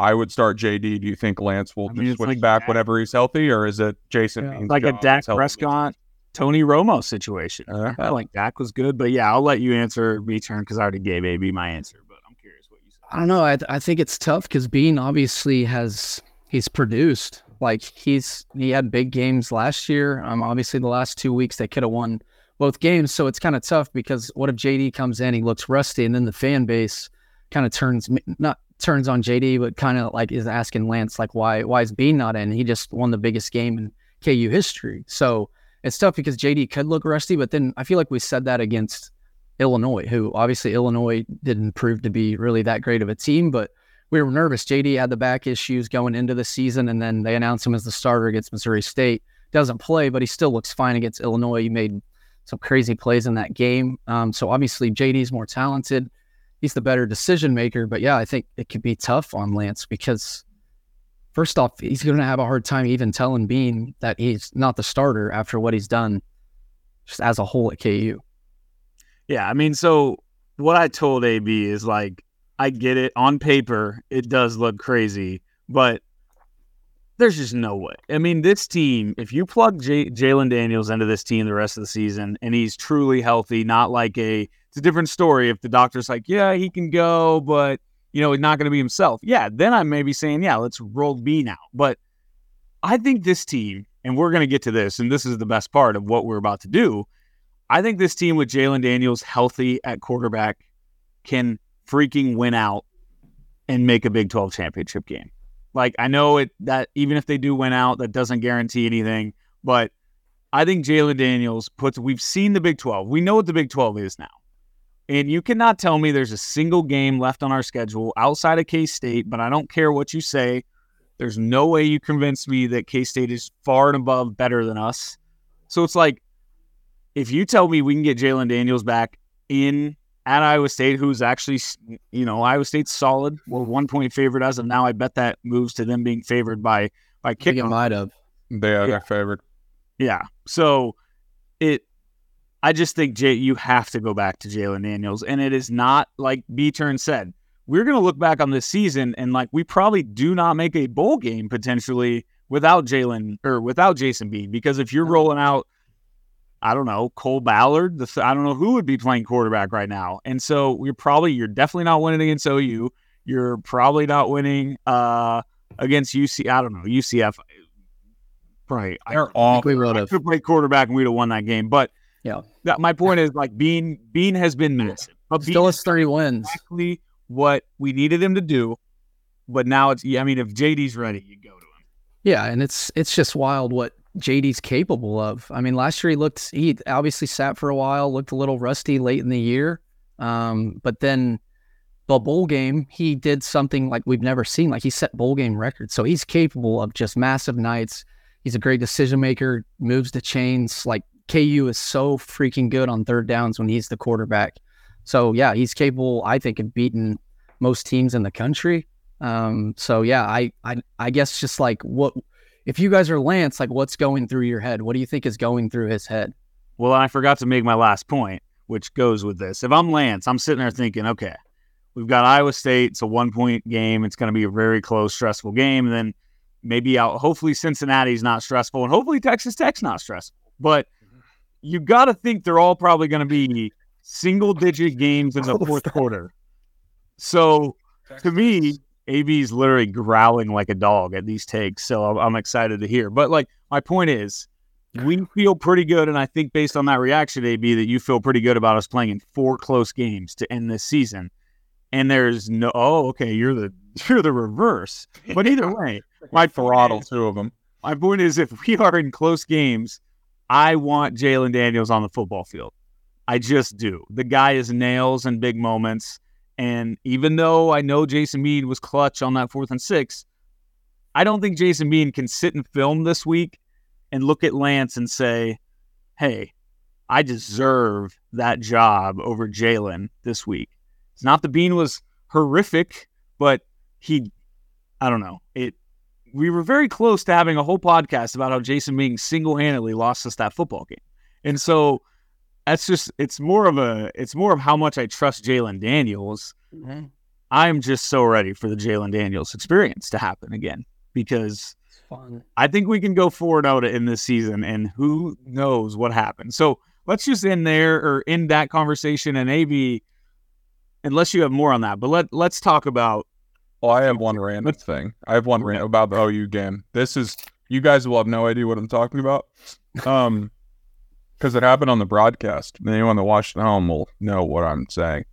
I would start JD. Do you think Lance will I mean, just switch like back Dak- whenever he's healthy, or is it Jason? Yeah. Bean's Like a job Dak? Prescott, Tony Romo situation. Uh, I like Dak was good, but yeah, I'll let you answer B turn because I already gave AB my answer. But I'm curious what you said. I don't know. I, I think it's tough because Bean obviously has he's produced like he's he had big games last year. Um, obviously the last two weeks they could have won both games, so it's kind of tough because what if JD comes in, he looks rusty, and then the fan base kind of turns not turns on JD, but kind of like is asking Lance like why why is Bean not in? He just won the biggest game in KU history, so it's tough because JD could look rusty, but then I feel like we said that against Illinois, who obviously Illinois didn't prove to be really that great of a team, but we were nervous. JD had the back issues going into the season, and then they announced him as the starter against Missouri State. Doesn't play, but he still looks fine against Illinois. He made some crazy plays in that game. Um, so obviously JD's more talented. He's the better decision maker. But yeah, I think it could be tough on Lance because first off, he's going to have a hard time even telling Bean that he's not the starter after what he's done just as a whole at KU. Yeah, I mean, so what I told AB is like, I get it. On paper, it does look crazy, but there's just no way. I mean, this team, if you plug J- Jalon Daniels into this team the rest of the season and he's truly healthy, not like a, it's a different story if the doctor's like, yeah, he can go, but, you know, he's not going to be himself. Yeah, then I may be saying, yeah, let's roll B now. But I think this team, and we're going to get to this, and this is the best part of what we're about to do. I think this team with Jalon Daniels healthy at quarterback can freaking win out and make a Big 12 championship game. Like I know it that even if they do win out, that doesn't guarantee anything. But I think Jalon Daniels puts we've seen the Big 12. We know what the Big 12 is now. And you cannot tell me there's a single game left on our schedule outside of K State, but I don't care what you say. There's no way you convince me that K State is far and above better than us. So it's like, if you tell me we can get Jalon Daniels back in at Iowa State, who's actually, you know, Iowa State's solid. Well, one point favorite as of now. I bet that moves to them being favored by by I it might have. they are Yeah. their favorite. Yeah. So it, I just think Jay, you have to go back to Jalon Daniels, and it is not like B Turn said. We're going to look back on this season and like we probably do not make a bowl game potentially without Jalon or without Jason B. Because if you're rolling out, I don't know Cole Ballard, the, th- I don't know who would be playing quarterback right now, and so you're probably you're definitely not winning against OU. You're probably not winning uh, against UC. I don't know UCF. Right. They're I think awful. we would I have. could play quarterback and we'd have won that game. But Yeah. that, my point is like Bean Bean has been massive. But Bean Still is has three wins. exactly what we needed him to do but now it's. I mean, if JD's ready, you go to him. Yeah, and it's it's just wild what JD's capable of. I mean, last year he looked he obviously sat for a while, looked a little rusty late in the year. Um, but then the bowl game, he did something like we've never seen. Like he set bowl game records. So he's capable of just massive nights. He's a great decision maker, moves the chains. Like KU is so freaking good on third downs when he's the quarterback. So yeah, he's capable, I think, of beating most teams in the country. Um, so yeah, I, I I guess just like what if you guys are Lance, like what's going through your head? What do you think is going through his head? Well, I forgot to make my last point, which goes with this. If I'm Lance, I'm sitting there thinking, okay, we've got Iowa State. It's a one point game. It's going to be a very close, stressful game. And then maybe out, hopefully Cincinnati's not stressful and hopefully Texas Tech's not stressful. But you got to think they're all probably going to be single digit games in the fourth quarter. So to me, AB is literally growling like a dog at these takes. So I'm, I'm excited to hear. But like my point is, we feel pretty good, and I think based on that reaction, AB, that you feel pretty good about us playing in four close games to end this season. And there's no, oh, okay, you're the [LAUGHS] you're the reverse. But either way, my Throttle two of them. my point is, if we are in close games, I want Jalon Daniels on the football field. I just do. The guy is nails in big moments. And even though I know Jason Bean was clutch on that fourth and six, I don't think Jason Bean can sit and film this week and look at Lance and say, hey, I deserve that job over Jalon this week. It's not that Bean was horrific, but he, I don't know. It. We were very close to having a whole podcast about how Jason Bean single handedly lost us that football game. And so that's just it's more of a it's more of how much I trust Jalon Daniels. I'm just so ready for the Jalon Daniels experience to happen again because fun. I think we can go forward out in this season, and who knows what happens. So let's just end there or end that conversation, and maybe unless you have more on that, but let let's talk about Well, I have one random thing. I have one rant about the OU game. This is you guys will have no idea what I'm talking about. Um because it happened on the broadcast. Anyone that watched at home will know what I'm saying.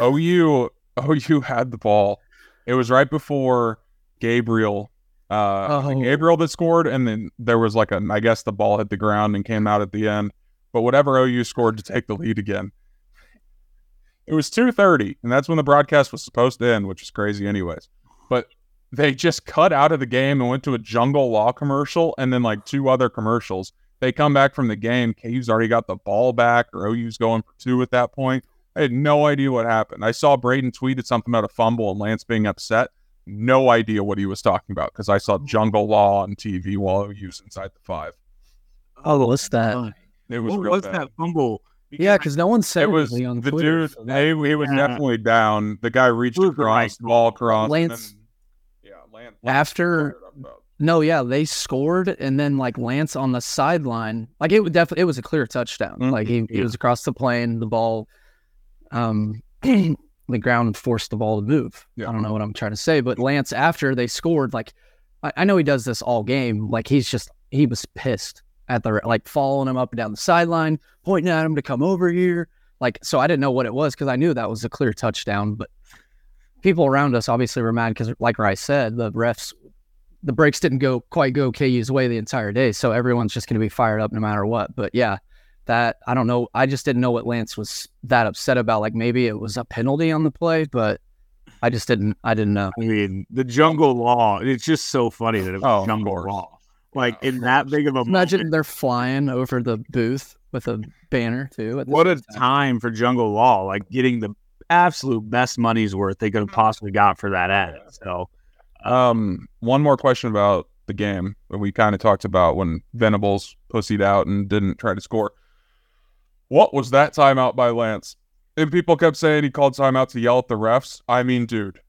OU OU had the ball. It was right before Gabriel uh Oh. Gabriel that scored and then there was like a I guess the ball hit the ground and came out at the end. But whatever OU scored to take the lead again. It was 2:30 and that's when the broadcast was supposed to end, which is crazy anyways. But they just cut out of the game and went to a jungle law commercial and then like two other commercials. They come back from the game. KU's already got the ball back, or OU's going for two at that point. I had no idea what happened. I saw Braiden tweeted something about a fumble and Lance being upset. No idea what he was talking about because I saw jungle law on TV while OU's inside the five. Oh, what's that? It was what real was bad. that fumble? Yeah, because no one said It was anything on the Twitter. dude. so that- he, he was Yeah. definitely down. The guy reached It was across, right the ball across. and Lance- then- yeah, Lance. After- fired up about- No, yeah, they scored, and then like Lance on the sideline, like it would definitely it was a clear touchdown. Mhm. Like he, he Yeah. was across the plane, the ball, um, [CLEARS THROAT] the ground forced the ball to move. Yeah. I don't know what I'm trying to say, but Lance after they scored, like I, I know he does this all game. Like he's just he was pissed at the like following him up and down the sideline, pointing at him to come over here. Like so, I didn't know what it was because I knew that was a clear touchdown, but people around us obviously were mad because, like Rice said, the refs the breaks didn't go quite go KU's way the entire day. So everyone's just going to be fired up no matter what. But yeah, that I don't know. I just didn't know what Lance was that upset about. Like maybe it was a penalty on the play, but I just didn't. I didn't know. I mean, the jungle law. It's just so funny that it was Oh, jungle law. Like Yeah, of in that big of a Imagine moment. they're flying over the booth with a banner too. at What a time. time for jungle law! Like getting the absolute best money's worth they could have mm-hmm. possibly got for that ad. So Um, one more question about the game that we kind of talked about when Venables pussied out and didn't try to score. What was that timeout by Lance? And people kept saying he called timeout to yell at the refs. I mean, dude,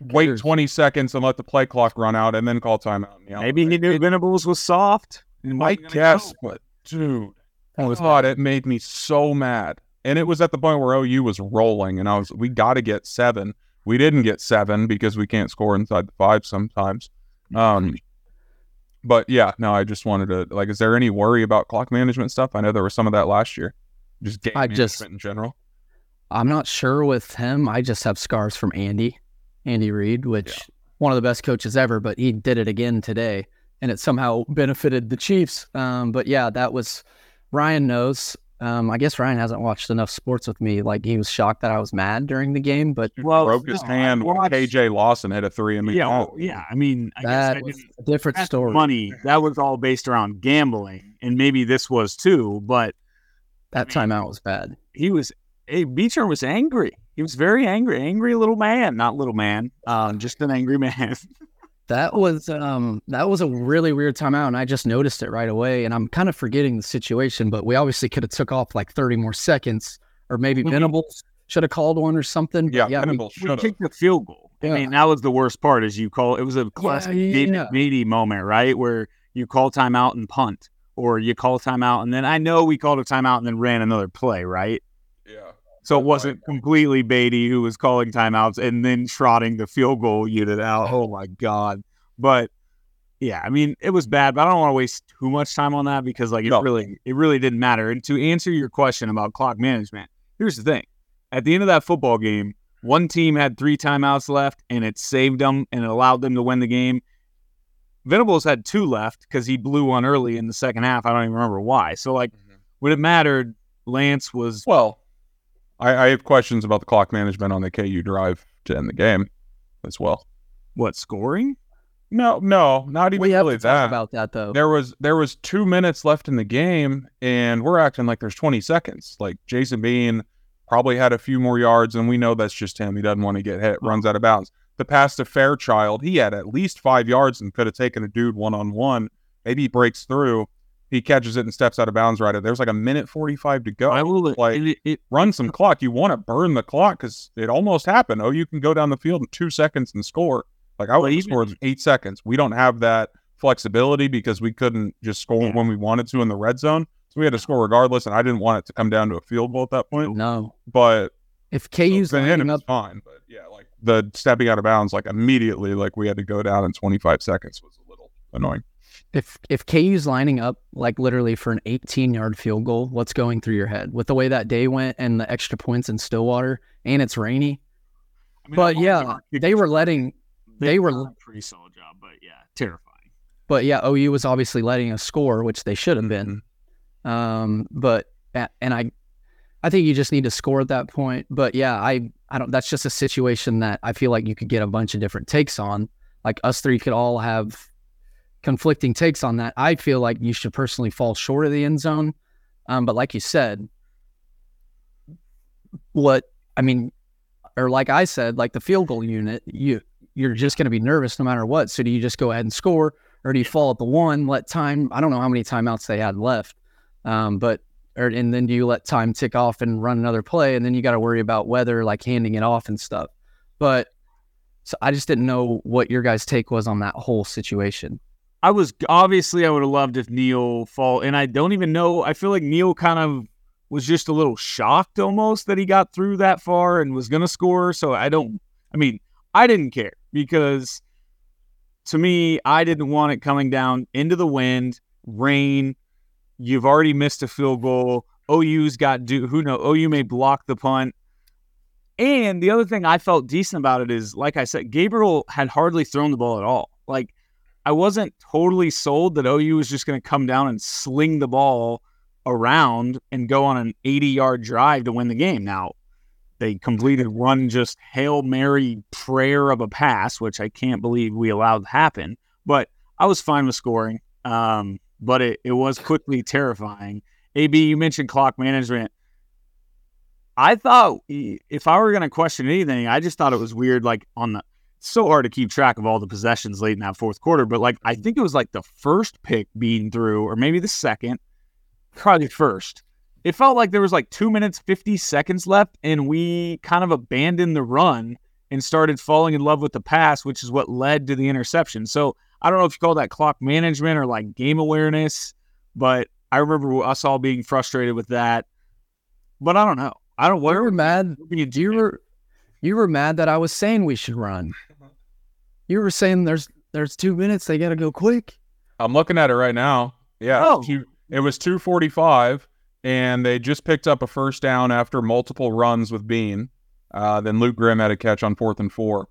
wait 20 seconds and let the play clock run out and then call timeout. and yell. maybe he knew Venables was soft. And I guess, go. but dude, God, it made me so mad. And it was at the point where OU was rolling, and I was, we got to get seven. We didn't get seven because we can't score inside the five sometimes. Um, but yeah, no, I just wanted to like, is there any worry about clock management stuff? I know there was some of that last year, just game I just- in general. I'm not sure with him. I just have scars from Andy, Andy Reid, which one of the best coaches ever, but he did it again today, and it somehow benefited the Chiefs. Um, but yeah, that was Ryan knows. Um, I guess Ryan hasn't watched enough sports with me. Like he was shocked that I was mad during the game, but Well, broke his no, hand when watched- KJ Lawson hit a three in the Yeah, well, yeah. I mean, I guess that I was a different story. money. That was all based around gambling, and maybe this was too. But That timeout was bad. he was, hey, Beecher was angry. He was very angry, angry little man, not little man, um, just an angry [LAUGHS] man. That was um that was a really weird timeout, and I just noticed it right away. And I'm kind of forgetting the situation, but we obviously could have took off like 30 more seconds, or maybe Mhm. Venables should have called one or something. Yeah, yeah, we- Venables we should have. kicked the field goal. I mean, that was the worst part, as you call it. was a classic yeah, yeah. Beaty moment, right? Where you call timeout and punt, or you call timeout and then I know we called a timeout and then ran another play, right? So it wasn't completely Beaty who was calling timeouts and then trotting the field goal unit out. Oh my god! But yeah, I mean it was bad, but I don't want to waste too much time on that because like it No. really it really didn't matter. And to answer your question about clock management, here's the thing: at the end of that football game, one team had three timeouts left, and it saved them and it allowed them to win the game. Venables had two left because he blew one early in the second half. I don't even remember why. So like mm-hmm. when it mattered, Lance was Well, I, I have questions about the clock management on the KU drive to end the game as well. what scoring? No, no, not even we have really to talk that. about that though. There was there was two minutes left in the game, and we're acting like there's 20 seconds. Like Jason Bean probably had a few more yards, and we know that's just him. He doesn't want to get hit, runs out of bounds. The pass to Fairchild, he had at least five yards and could have taken a dude one on one. Maybe he breaks through, he catches it and steps out of bounds right. There's like a minute 45 to go. I will uh, like it, it, run some clock. You want to burn the clock because it almost happened. Oh, you can go down the field in two seconds and score. Like I would have even- scored in eight seconds. We don't have that flexibility because we couldn't just score Yeah. when we wanted to in the red zone. So we had to score regardless, and I didn't want it to come down to a field goal at that point. no, But if KU's then lining it was up, fine. But yeah, like the stepping out of bounds, like immediately, like we had to go down in 25 seconds was a little annoying. If if KU's lining up like literally for an 18 yard field goal, what's going through your head with the way that day went and the extra points in Stillwater and it's rainy? I mean, But yeah, they were letting they were- a pretty solid job, but yeah, terrifying. But yeah, OU was obviously letting us score, which they should have been. Mm-hmm. Um, but and I, I think you just need to score at that point. But yeah, I, I don't. That's just a situation that I feel like you could get a bunch of different takes on. Like us three could all have conflicting takes on that. I feel like you should personally fall short of the end zone. Um, but like you said, what I mean, or like I said, like the field goal unit, you you're just going to be nervous no matter what. So do you just go ahead and score, or do you fall at the one, let time? I don't know how many timeouts they had left, um, but or and then do you let time tick off and run another play, and then you got to worry about weather, like handing it off and stuff. But so I just didn't know what your guys' take was on that whole situation. I was obviously I would have loved if Neal fall, and I don't even know. I feel like Neal kind of was just a little shocked almost that he got through that far and was going to score. So I don't. I mean, I didn't care because to me, I didn't want it coming down into the wind, rain. You've already missed a field goal. OU's got do who know OU may block the punt. And the other thing I felt decent about it is, like I said, Gabriel had hardly thrown the ball at all. Like I wasn't totally sold that OU was just going to come down and sling the ball around and go on an 80 yard drive to win the game. Now, they completed one just Hail Mary prayer of a pass, which I can't believe we allowed to happen, but I was fine with scoring. Um, but it, it was quickly terrifying. AB, you mentioned clock management. I thought if I were going to question anything, I just thought it was weird. Like on the, so hard to keep track of all the possessions late in that fourth quarter, but like I think it was like the first pick being through, or maybe the second, probably first. It felt like there was like two minutes, 50 seconds left, and we kind of abandoned the run and started falling in love with the pass, which is what led to the interception. So I don't know if you call that clock management or like game awareness, but I remember us all being frustrated with that. But I don't know. I don't. What You were mad. you do? You were you were mad that I was saying we should run. You were saying there's there's two minutes. They got to go quick. I'm looking at it right now. Yeah, Oh. two, it was 245, and they just picked up a first down after multiple runs with Bean. Uh, then Luke Grimm had a catch on fourth and four.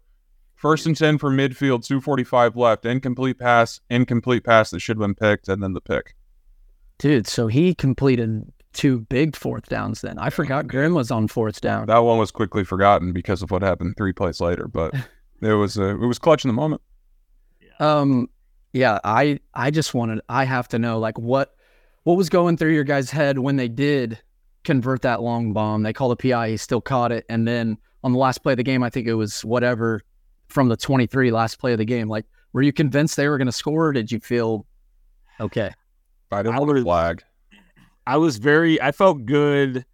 First and 10 from midfield, 245 left, incomplete pass, incomplete pass that should have been picked, and then the pick. Dude, so he completed two big fourth downs then. I forgot Grimm was on fourth down. That one was quickly forgotten because of what happened three plays later, but [LAUGHS] it was a, it was clutch in the moment. Um yeah, I I just wanted I have to know like what what was going through your guys' head when they did convert that long bomb. They called the PI, he still caught it, and then on the last play of the game, I think it was whatever from the 23 last play of the game. Like, were you convinced they were going to score, or did you feel okay? I didn't I want flag. I was very I felt good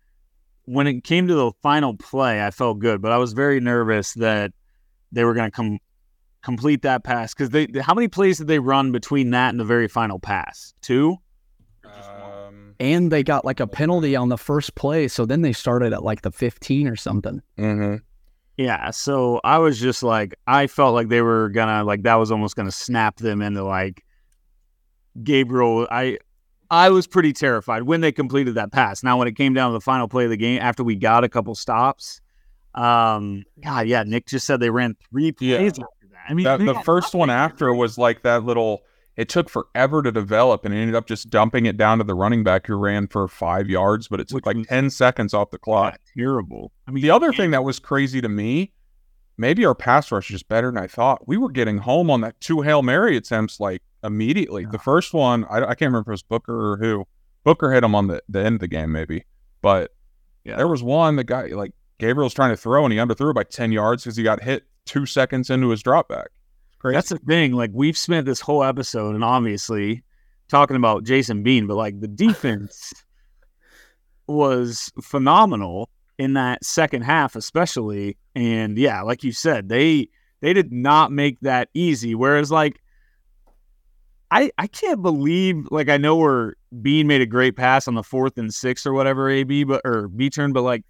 when it came to the final play. I felt good, but I was very nervous that they were going to come complete that pass because they how many plays did they run between that and the very final pass? Two. Um, And they got like a penalty on the first play, so then they started at like the 15 or something. mhm. Yeah, so I was just like, I felt like they were gonna like that was almost gonna snap them into like Gabriel. I I was pretty terrified when they completed that pass. Now, when it came down to the final play of the game, after we got a couple stops, um, God, yeah, Nick just said they ran three Yeah. plays after that. I mean, That, the first one after was like that little. It took forever to develop, and it ended up just dumping it down to the running back who ran for five yards, but it took Which like was- ten seconds off the clock. Terrible. I mean, The other thing that was crazy to me, maybe our pass rush is better than I thought. We were getting home on that two hail mary attempts like immediately. The first one, I, I can't remember if it was Booker or who. Booker hit him on the, the end of the game, maybe, but Yeah. there was one the guy like Gabriel's trying to throw and he underthrew it by ten yards because he got hit two seconds into his drop back. That's the thing. Like we've spent this whole episode, and obviously talking about Jason Bean, but like the [LAUGHS] defense was phenomenal in that second half, especially. And yeah, like you said, they they did not make that easy. Whereas like I I can't believe like I know where Bean made a great pass on the fourth and sixth or whatever AB but or B turn, but like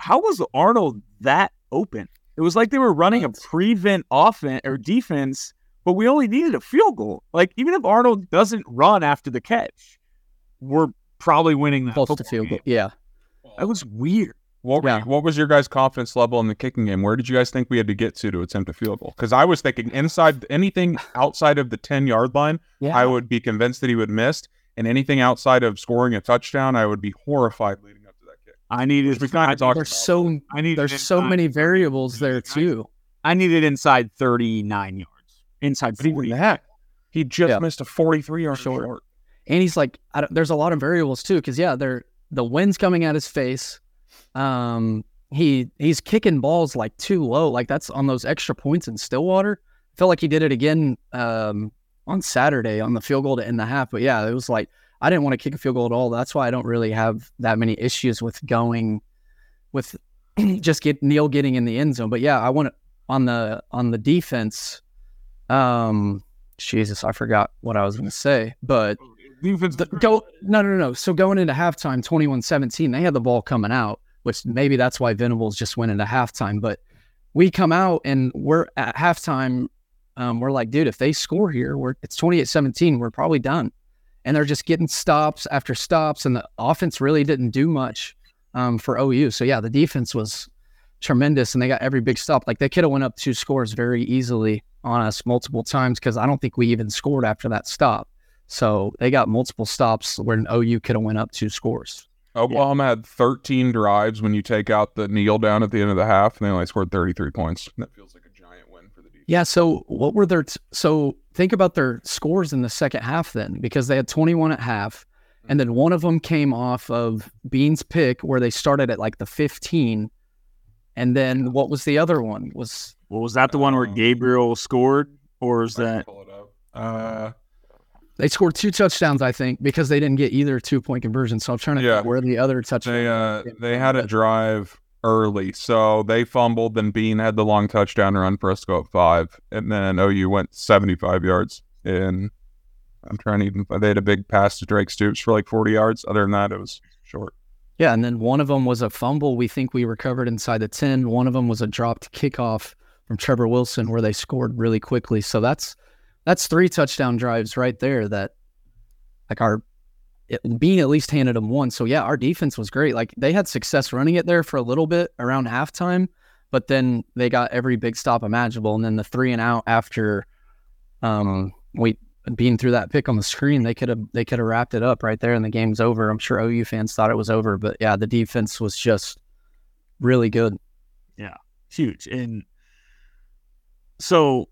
how was Arnold that open? It was like they were running a prevent offense or defense, but we only needed a field goal. Like even if Arnold doesn't run after the catch, we're probably winning that Close to field goal. Yeah. That was weird. What, Yeah. what was your guys' confidence level in the kicking game? Where did you guys think we had to get to to attempt a field goal? Because I was thinking inside anything outside of the 10 yard line, Yeah. I would be convinced that he would miss. And anything outside of scoring a touchdown, I would be horrified leading up to that kick. I needed Which we kind of talked There's about. so I needed there's so many variables there too. I needed inside 39 yards. Inside But even 40. that, he just Yeah. missed a 43 yard Short. short. And he's like, I don't, there's a lot of variables too, because yeah, they're the wind's coming at his face. Um, he he's kicking balls like too low, like that's on those extra points in Stillwater. I felt like he did it again um, on Saturday on the field goal to end the half. But yeah, it was like I didn't want to kick a field goal at all. That's why I don't really have that many issues with going with [CLEARS THROAT] just get Neal getting in the end zone. But yeah, I want to on the on the defense. Um, Jesus, I forgot what I was going to say, but Defense the, go no no no no. So going into halftime, 21-17, they had the ball coming out, which maybe that's why Venables just went into halftime. But we come out and we're at halftime. Um, we're like, dude, if they score here, we're it's 28-17, we're probably done. And they're just getting stops after stops, and the offense really didn't do much um, for OU. So yeah, the defense was tremendous, and they got every big stop. Like they could have went up two scores very easily on us multiple times because I don't think we even scored after that stop. So they got multiple stops where an OU could have went up two scores. Oklahoma had 13 drives when you take out the kneel down at the end of the half, and they only scored 33 points. That feels like a giant win for the defense. Yeah. So what were their? T- so think about their scores in the second half then, because they had 21 at half, and then one of them came off of Bean's pick where they started at like the 15, and then what was the other one? Was Well, was that the one where Um, Gabriel scored, or is that? pull it up. Uh, they scored two touchdowns, I think, because they didn't get either two point conversion. So I'm trying to Yeah. think where the other touchdown. they uh they had a drive early, so they fumbled. Then Bean had the long touchdown run for us to go five, and then OU went 75 yards. And I'm trying to even. They had a big pass to Drake Stoops for like 40 yards. Other than that, it was short. Yeah, and then one of them was a fumble. We think we recovered inside the 10. One of them was a dropped kickoff from Trevor Wilson where they scored really quickly. So that's that's three touchdown drives right there that like our it, Bean at least handed them one. So yeah, our defense was great. Like they had success running it there for a little bit around halftime, but then they got every big stop imaginable, and then the three and out after um we being through that pick on the screen, they could have they could have wrapped it up right there, and the game's over. I'm sure OU fans thought it was over, but yeah, the defense was just really good. Yeah, huge. And so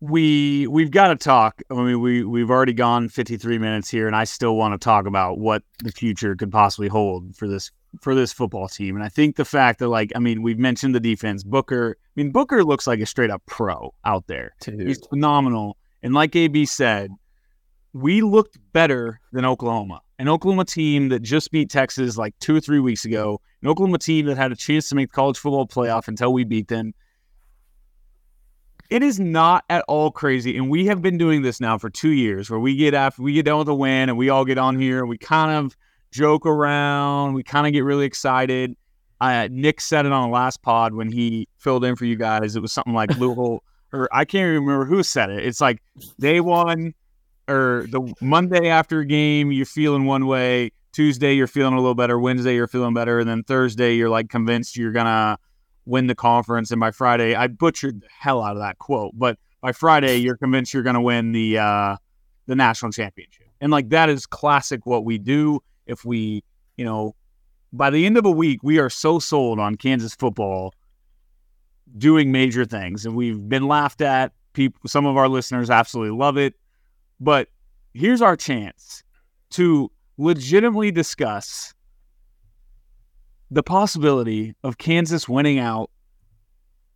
we we've got to talk. I mean, we we've already gone 53 minutes here, and I still want to talk about what the future could possibly hold for this for this football team. And I think the fact that, like, I mean, we've mentioned the defense. Booker. I mean, Booker looks like a straight up pro out there. He's phenomenal. And like AB said, we looked better than Oklahoma, an Oklahoma team that just beat Texas like two or three weeks ago, an Oklahoma team that had a chance to make the college football playoff until we beat them. It is not at all crazy, and we have been doing this now for two years, where we get after we get done with a win, and we all get on here, and we kind of joke around, we kind of get really excited. Uh, Nick said it on the last pod when he filled in for you guys. It was something like [LAUGHS] little, or I can't even remember who said it. It's like day one or the Monday after a game, you're feeling one way. Tuesday, you're feeling a little better. Wednesday, you're feeling better. And then Thursday, you're like convinced you're going to win the conference. And by Friday, I butchered the hell out of that quote. But by Friday, [LAUGHS] you're convinced you're going to win the, uh, the national championship. And like that is classic what we do. If we, you know, by the end of a week, we are so sold on Kansas football doing major things. And we've been laughed at. People, some of our listeners absolutely love it. But here's our chance to legitimately discuss the possibility of Kansas winning out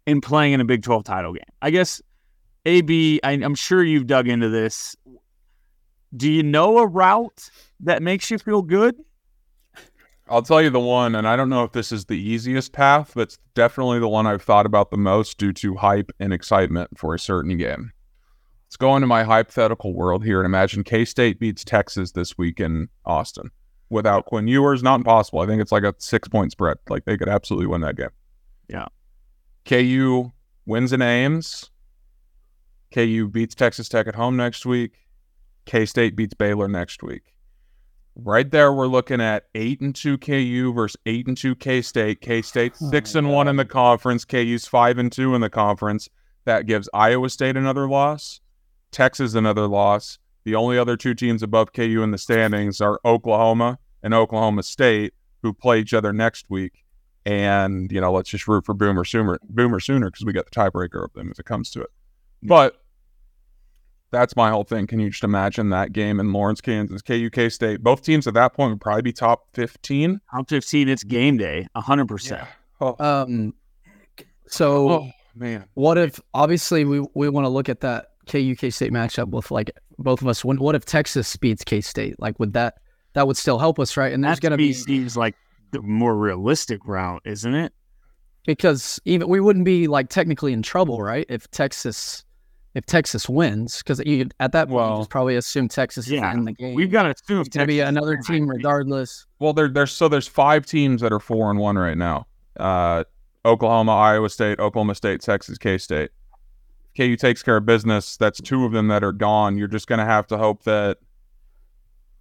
and playing in a Big 12 title game. I guess, AB, I, I'm sure you've dug into this. Do you know a route that makes you feel good? I'll tell you the one, and I don't know if this is the easiest path, but it's definitely the one I've thought about the most due to hype and excitement for a certain game. Let's go into my hypothetical world here and imagine K State beats Texas this week in Austin without Quinn Ewers. Not impossible. I think it's like a six point spread. Like they could absolutely win that game. Yeah. KU wins in Ames. KU beats Texas Tech at home next week. K State beats Baylor next week. Right there, we're looking at eight and two KU versus eight and two K State. K State oh six and one in the conference. KU's five and two in the conference. That gives Iowa State another loss, Texas another loss. The only other two teams above KU in the standings are Oklahoma and Oklahoma State, who play each other next week. And you know, let's just root for Boomer Sooner, Boomer Sooner, because we got the tiebreaker of them if it comes to it. But that's my whole thing. Can you just imagine that game in Lawrence, Kansas, KUK State? Both teams at that point would probably be top 15. Top 15, it's game day, 100%. Oh, Um, so oh, man. what if obviously we we want to look at that KU K State matchup with like both of us. When what if Texas beats K State? Like would that that would still help us, right? And that's gonna be seems like the more realistic route, isn't it? because even we wouldn't be like technically in trouble, right? If Texas if Texas wins, because you at that point you Well, just probably assume Texas yeah, is in the game. We've got to assume it's gonna be another team regardless. Well, there, there's so there's five teams that are four and one right now. Uh, Oklahoma, Iowa State, Oklahoma State, Texas, K State. KU takes care of business. That's two of them that are gone. You're just going to have to hope that.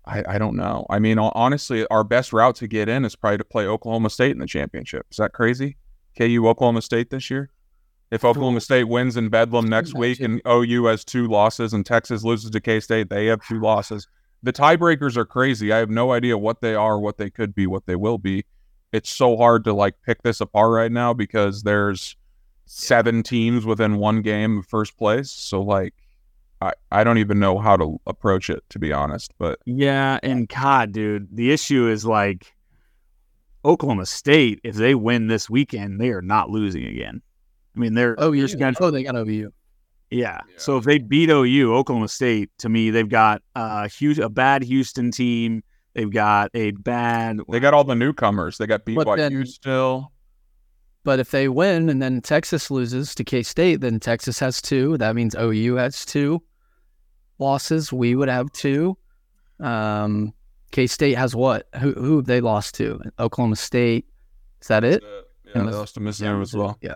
I, I don't know. I mean, honestly, our best route to get in is probably to play Oklahoma State in the championship. Is that crazy? KU Oklahoma State this year? If Oklahoma State wins in Bedlam next week and OU has two losses and Texas loses to K State, they have two losses. The tiebreakers are crazy. I have no idea what they are, what they could be, what they will be. It's so hard to like pick this apart right now because there's seven teams within one game of first place. So like I, I don't even know how to approach it to be honest. But Yeah, and God, dude, the issue is like Oklahoma State. If they win this weekend, they are not losing again. I mean, they're Oh, you they're scheduled- oh they got OU. Yeah. So if they beat OU, Oklahoma State, to me, they've got uh, Hugh, a bad Houston team. They've got a bad. they got all the newcomers. They got But BYU then- still. But if they win and then Texas loses to K State, then Texas has two. That means OU has two losses. We would have two. Um, K State has what? Who who have they lost to? Oklahoma State. Is that it? Yeah, they lost to Mississippi as well. Yeah.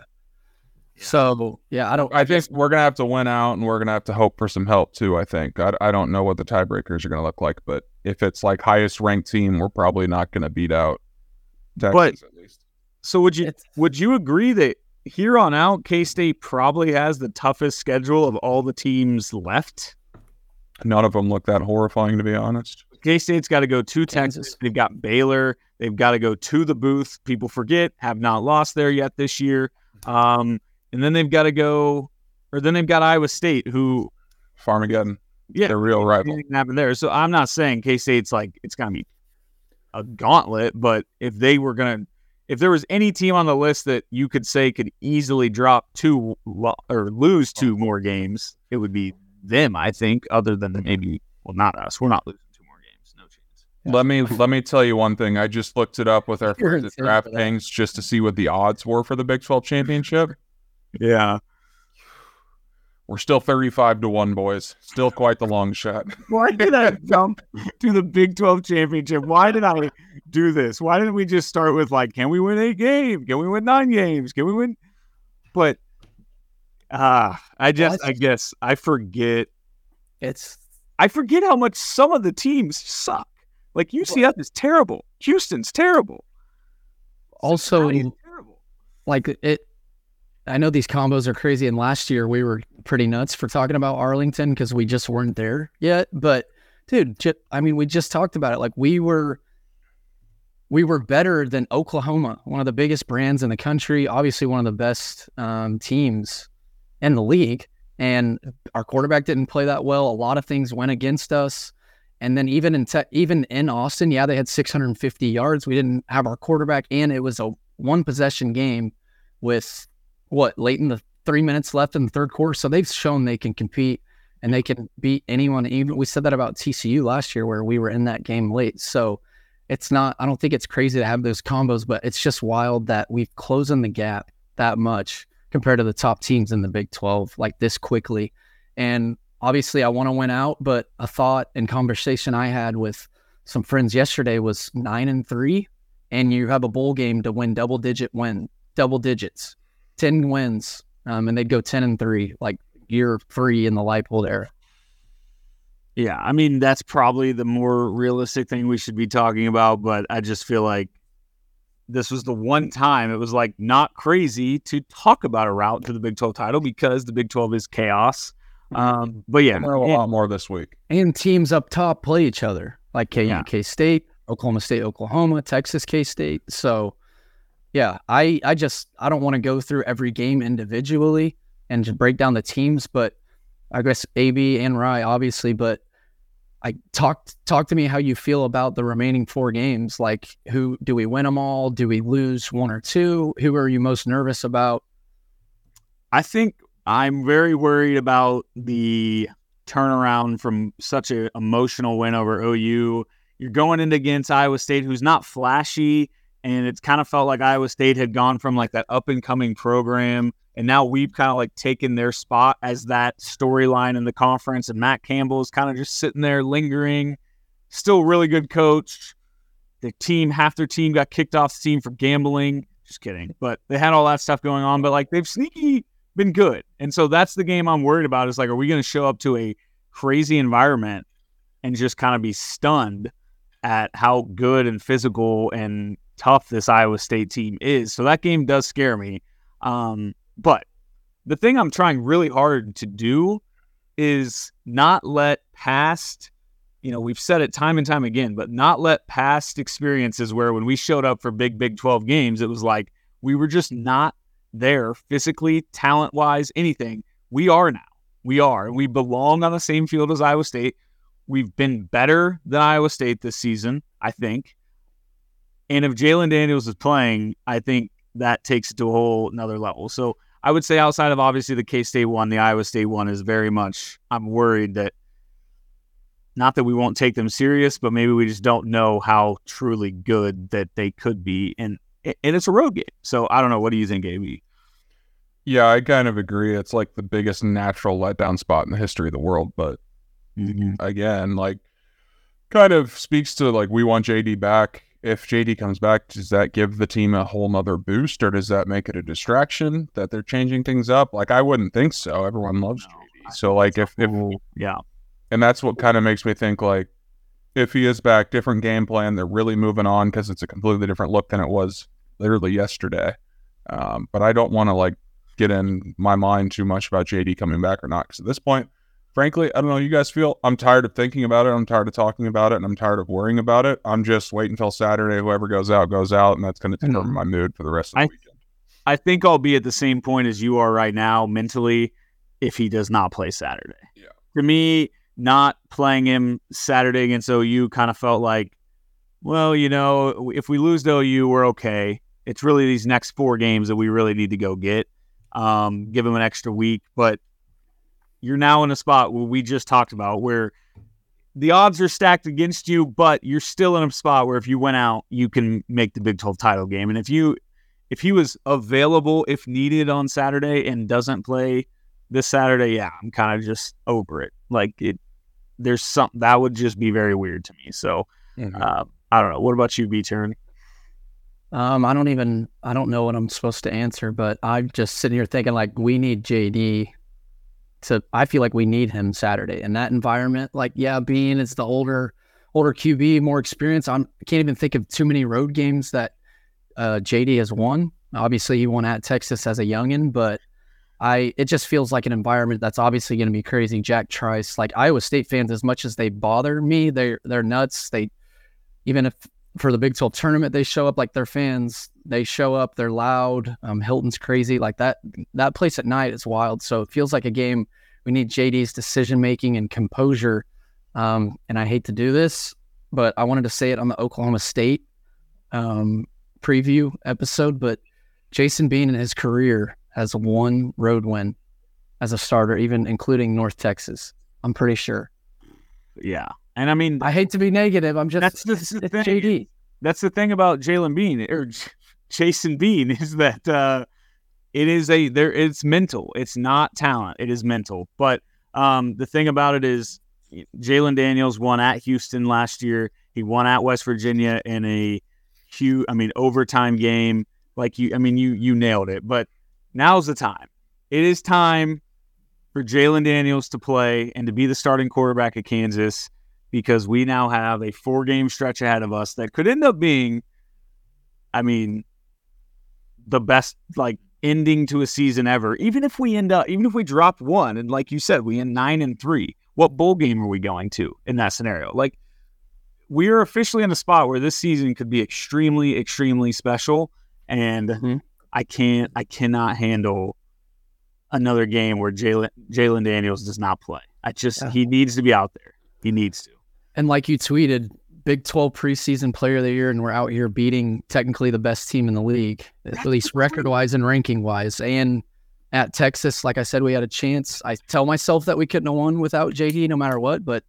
So yeah, I don't. I think we're gonna have to win out, and we're gonna have to hope for some help too. I think I, I don't know what the tiebreakers are gonna look like, but if it's like highest ranked team, we're probably not gonna beat out Texas But- at least. So would you It's- would you agree that here on out, K State probably has the toughest schedule of all the teams left? None of them look that horrifying, to be honest. K State's got to go to Kansas. Texas. They've got Baylor. They've got to go to the booth. People forget, have not lost there yet this year. Um, and then they've got to go, or then they've got Iowa State, who, Farmageddon, yeah, the real rival. anything can happen there. So I'm not saying K State's like it's gonna be a gauntlet, but if they were gonna, if there was any team on the list that you could say could easily drop two lo- or lose two more games, it would be them. I think, other than maybe, well, not us. We're not losing two more games. No chance. Let me let me tell you one thing. I just looked it up with our [LAUGHS] You're friends at insane for that. DraftKings just to see what the odds were for the Big 12 championship. Yeah. We're still 35 to 1, boys. Still quite the long shot. [LAUGHS] Why did I jump to the Big 12 championship? Why did I do this? Why didn't we just start with like, can we win eight games? Can we win nine games? Can we win? But ah, I just, I guess I forget. It's I forget how much some of the teams suck. Like UCF is terrible. Houston's terrible. also Cincinnati's terrible. like it. I know these combos are crazy, and last year we were pretty nuts for talking about Arlington because we just weren't there yet. But dude, I mean, we just talked about it. Like we were, we were better than Oklahoma, one of the biggest brands in the country, obviously one of the best um, teams in the league. And our quarterback didn't play that well. A lot of things went against us. And then even in te- even in Austin, yeah, they had 650 yards. We didn't have our quarterback, and it was a one possession game with what late in the three minutes left in the third quarter. So they've shown they can compete and they can beat anyone. Even we said that about TCU last year, where we were in that game late. So it's not. I don't think it's crazy to have those combos, but it's just wild that we've closing the gap that much compared to the top teams in the Big 12 like this quickly. And obviously, I want to win out, but a thought and conversation I had with some friends yesterday was nine and three, and you have a bowl game to win double digit win, double digits, 10 wins, um, and they'd go 10 and three, like year three in the Leipold era. Yeah, I mean that's probably the more realistic thing we should be talking about, but I just feel like this was the one time it was like not crazy to talk about a route to the Big 12 title because the Big 12 is chaos. Um, but yeah, I a lot more this week. And teams up top play each other, like KU, Yeah. K State, Oklahoma State, Oklahoma, Texas, K State. So, yeah, I I just I don't want to go through every game individually and just break down the teams, but I guess AB and Rye obviously, but I talk talk to me how you feel about the remaining four games. Like, who do we win them all? Do we lose one or two? Who are you most nervous about? I think I'm very worried about the turnaround from such an emotional win over OU. You're going into against Iowa State, who's not flashy, and it's kind of felt like Iowa State had gone from like that up and coming program, and now we've kind of like taken their spot as that storyline in the conference. And Matt Campbell's kind of just sitting there lingering. Still really good coach. The team, half their team got kicked off the team for gambling. Just kidding, but they had all that stuff going on. But like they've sneaky been good. And so that's the game I'm worried about is like, are we going to show up to a crazy environment and just kind of be stunned at how good and physical and tough this Iowa State team is? So that game does scare me. Um, but the thing I'm trying really hard to do is not let past, you know, we've said it time and time again, but not let past experiences where when we showed up for big Big 12 games, it was like we were just not there physically, talent wise, anything. We are now. We are. We belong on the same field as Iowa State. We've been better than Iowa State this season, I think. And if Jalon Daniels is playing, I think that takes it to a whole another level. So I would say outside of obviously the K State one, the Iowa State one is very much I'm worried that not that we won't take them serious, but maybe we just don't know how truly good that they could be. And and it's a road game. So I don't know. What do you think, AB? Yeah, I kind of agree. It's like the biggest natural letdown spot in the history of the world. But mm-hmm. again, like, kind of speaks to like we want JD back. If JD comes back, does that give the team a whole nother boost, or does that make it a distraction that they're changing things up? Like, I wouldn't think so. Everyone loves No, JD. So, like, if, if Yeah. and that's what kind of makes me think like if he is back, different game plan. They're really moving on because it's a completely different look than it was literally yesterday. Um, but I don't want to like get in my mind too much about JD coming back or not. Because at this point, frankly, I don't know. You guys feel I'm tired of thinking about it. I'm tired of talking about it, and I'm tired of worrying about it. I'm just waiting until Saturday. Whoever goes out goes out, and that's going to determine my mood for the rest of the I- weekend. I think I'll be at the same point as you are right now mentally if he does not play Saturday. Yeah. For me, not playing him Saturday against OU kind of felt like, well, you know, if we lose to OU, we're okay. It's really these next four games that we really need to go get. Um, give him an extra week, but you're now in a spot where we just talked about where the odds are stacked against you, but you're still in a spot where if you went out, you can make the Big 12 title game. And if you if he was available if needed on Saturday and doesn't play this Saturday, yeah, I'm kind of just over it. Like it, there's something that would just be very weird to me. So uh, I don't know. What about you, B turn? Um, I don't even I don't know what I'm supposed to answer, but I'm just sitting here thinking like we need JD to I feel like we need him Saturday in that environment. Like, yeah, Bean is the older older QB, more experience. I'm, I can't even think of too many road games that uh, JD has won. Obviously, he won at Texas as a youngin, but I it just feels like an environment that's obviously going to be crazy. Jack Trice, like Iowa State fans, as much as they bother me, they're they're nuts. They even if for the Big 12 tournament they show up like their fans, they show up, they're loud. Um, Hilton's crazy, like that. That place at night is wild. So it feels like a game. We need JD's decision making and composure. Um, and I hate to do this, but I wanted to say it on the Oklahoma State um, preview episode. But Jason Bean in his career has one road win as a starter, even including North Texas. I'm pretty sure. Yeah, and I mean, I hate to be negative. I'm just That's the- the thing. JD. that's the thing about Jalon Bean or J- Jason Bean [LAUGHS] is that uh, it is a there. It's mental. It's not talent. It is mental. But um, the thing about it is, Jalon Daniels won at Houston last year. He won at West Virginia in a huge, I mean, overtime game. Like you, I mean, you you nailed it. But now's the time. It is time for Jalon Daniels to play and to be the starting quarterback at Kansas because we now have a four game stretch ahead of us that could end up being, I mean, the best like ending to a season ever. Even if we end up, even if we drop one, and like you said, we end nine and three, what bowl game are we going to in that scenario? Like, we are officially in a spot where this season could be extremely, extremely special. And Mhm. I can't, I cannot handle another game where Jalon Jalon Daniels does not play. I just Yeah. he needs to be out there. He needs to. And like you tweeted, Big 12 preseason player of the year, and we're out here beating technically the best team in the league, at least record wise and ranking wise. And at Texas, like I said, we had a chance. I tell myself that we couldn't have won without JD no matter what, but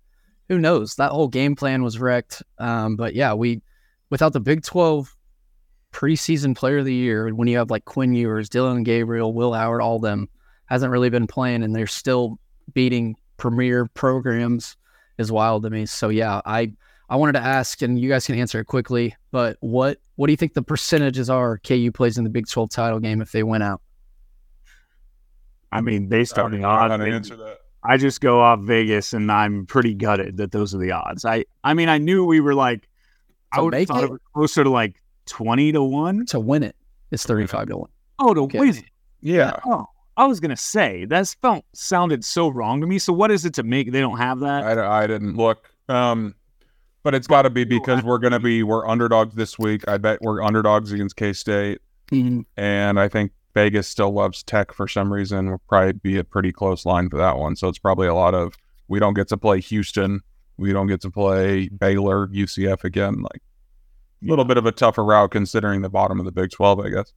who knows? That whole game plan was wrecked. Um, but yeah, we without the Big 12 preseason player of the year, when you have like Quinn Ewers, Dillon Gabriel, Will Howard, all them hasn't really been playing, and they're still beating premier programs is wild to me. So yeah, I I wanted to ask, and you guys can answer it quickly. But what what do you think the percentages are KU plays in the Big Twelve title game if they win out? I mean, based I on don't the odds, to answer that. I just go off Vegas, and I'm pretty gutted that those are the odds. I I mean, I knew we were like, I would have thought it? it was closer to like twenty to one. To win it, it's thirty five to one. Oh, to Okay. win it. Yeah. Oh, I was gonna say that felt sounded so wrong to me. So what is it to make? They don't have that. I, I didn't look. Um, but it's got to be because we're going to be we're underdogs this week. I bet we're underdogs against K State, and I think Vegas still loves Tech for some reason. Will probably be a pretty close line for that one. So it's probably a lot of we don't get to play Houston, we don't get to play Baylor, UCF again. Like a little bit of a tougher route considering the bottom of the Big Twelve, I guess.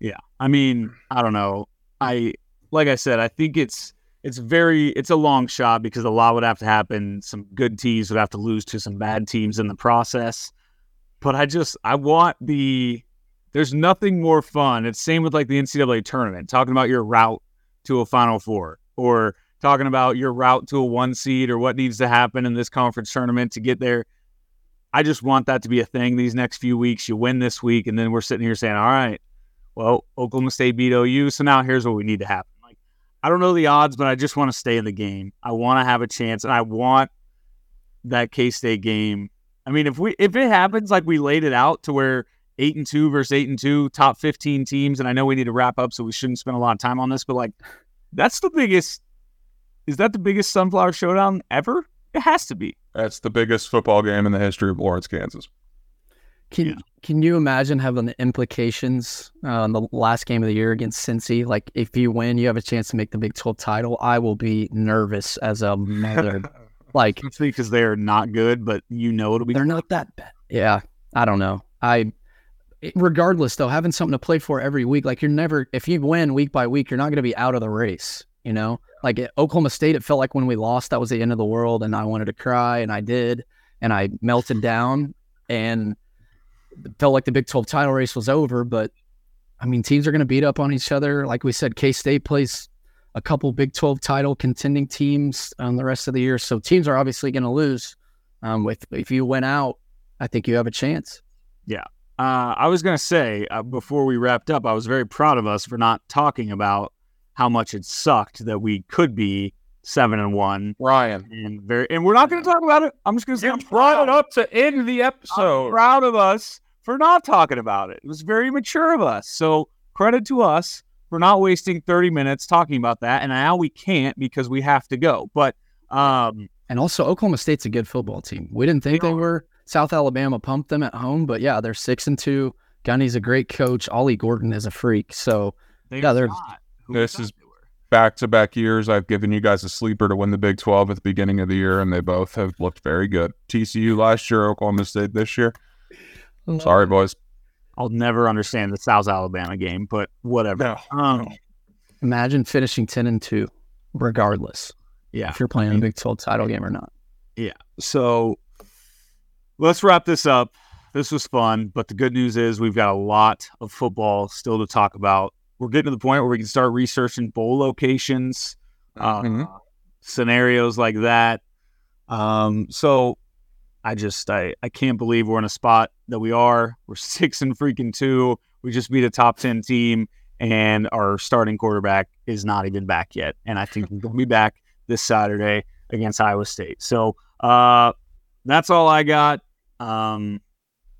Yeah. I mean, I don't know. I like I said, I think it's it's very it's a long shot because a lot would have to happen. Some good teams would have to lose to some bad teams in the process. But I just I want the there's nothing more fun. It's same with like the NCAA tournament, talking about your route to a final four or talking about your route to a one seed or what needs to happen in this conference tournament to get there. I just want that to be a thing these next few weeks. You win this week, and then we're sitting here saying, All right, well, Oklahoma State beat OU, so now here's what we need to happen. Like, I don't know the odds, but I just want to stay in the game. I want to have a chance, and I want that K State game. I mean, if we if it happens like we laid it out to where eight and two versus eight and two, top 15 teams. And I know we need to wrap up, so we shouldn't spend a lot of time on this, but like, that's the biggest. Is that the biggest Sunflower Showdown ever? It has to be. That's the biggest football game in the history of Lawrence, Kansas. Can Yeah. Can you imagine having the implications uh, in the last game of the year against Cincy? Like, if you win, you have a chance to make the Big 12 title. I will be nervous as a mother. [LAUGHS] like, because they are not good, but you know it'll be. they're not that bad. Yeah, I don't know. I, regardless though, having something to play for every week, like you're never, if you win week by week, you're not going to be out of the race. You know, like at Oklahoma State, it felt like when we lost, that was the end of the world, and I wanted to cry, and I did, and I melted down, and felt like the Big 12 title race was over. But I mean, teams are going to beat up on each other. Like we said, K State plays a couple Big 12 title contending teams um, the rest of the year, so teams are obviously going to lose. Um, with if you win out, I think you have a chance. Yeah. Uh, I was going to say uh, before we wrapped up, I was very proud of us for not talking about how much it sucked that we could be seven and one, Ryan, and very, and we're not going to talk about it. I'm just going to say you I'm brought it proud. up to end the I'm episode. proud of us for not talking about it. It was very mature of us. So credit to us for not wasting 30 minutes talking about that. And now we can't because we have to go. But um, And also, Oklahoma State's a good football team. We didn't think They they were. South Alabama pumped them at home, but yeah, they're six and two. Gundy's a great coach. Ollie Gordon is a freak. So they Yeah, they're- This is- thought they were. Back to back years, I've given you guys a sleeper to win the Big 12 at the beginning of the year, and they both have looked very good. TCU last year, Oklahoma State this year. Sorry, boys. I'll never understand the South Alabama game, but whatever. Um, imagine finishing ten and two, regardless yeah. if you're playing a Big Twelve title game or not. Yeah. So let's wrap this up. This was fun, but the good news is we've got a lot of football still to talk about. We're getting to the point where we can start researching bowl locations, uh, Mhm. scenarios like that. Um, so I just I, I can't believe we're in a spot that we are. We're [LAUGHS] six and freaking two. We just beat a top ten team, and our starting quarterback is not even back yet. And I think he's gonna be back this Saturday against Iowa State. So uh that's all I got. Um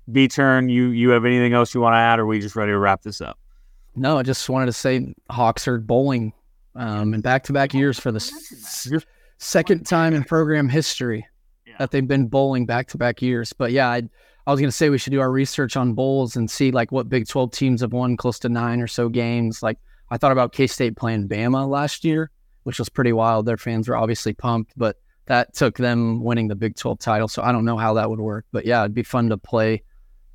B turn, you you have anything else you want to add, or are we just ready to wrap this up? No, I just wanted to say Hawks are bowling um, in back to back years for the s- second time in program history That they've been bowling back to back years. But yeah, I, I was going to say we should do our research on bowls and see like what Big 12 teams have won close to nine or so games. Like I thought about K State playing Bama last year, which was pretty wild. Their fans were obviously pumped, but that took them winning the Big 12 title. So I don't know how that would work. But yeah, it'd be fun to play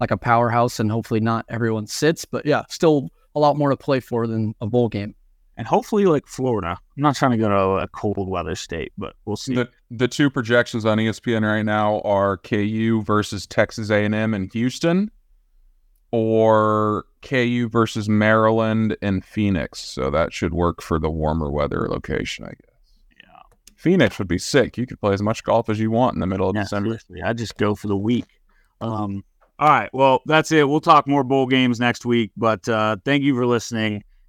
like a powerhouse and hopefully not everyone sits. But yeah, still a lot more to play for than a bowl game. And hopefully, like Florida. I'm not trying to go to a cold weather state, but we'll see. The the two projections on ESPN right now are KU versus Texas A&M in Houston, or KU versus Maryland and Phoenix. So that should work for the warmer weather location, I guess. Yeah. Phoenix would be sick. You could play as much golf as you want in the middle of Yeah, December. seriously, I just go for the week. Um, all right. Well, that's it. We'll talk more bowl games next week. But uh, thank you for listening,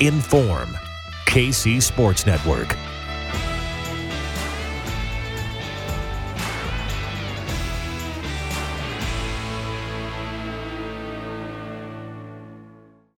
inform. KC Sports Network.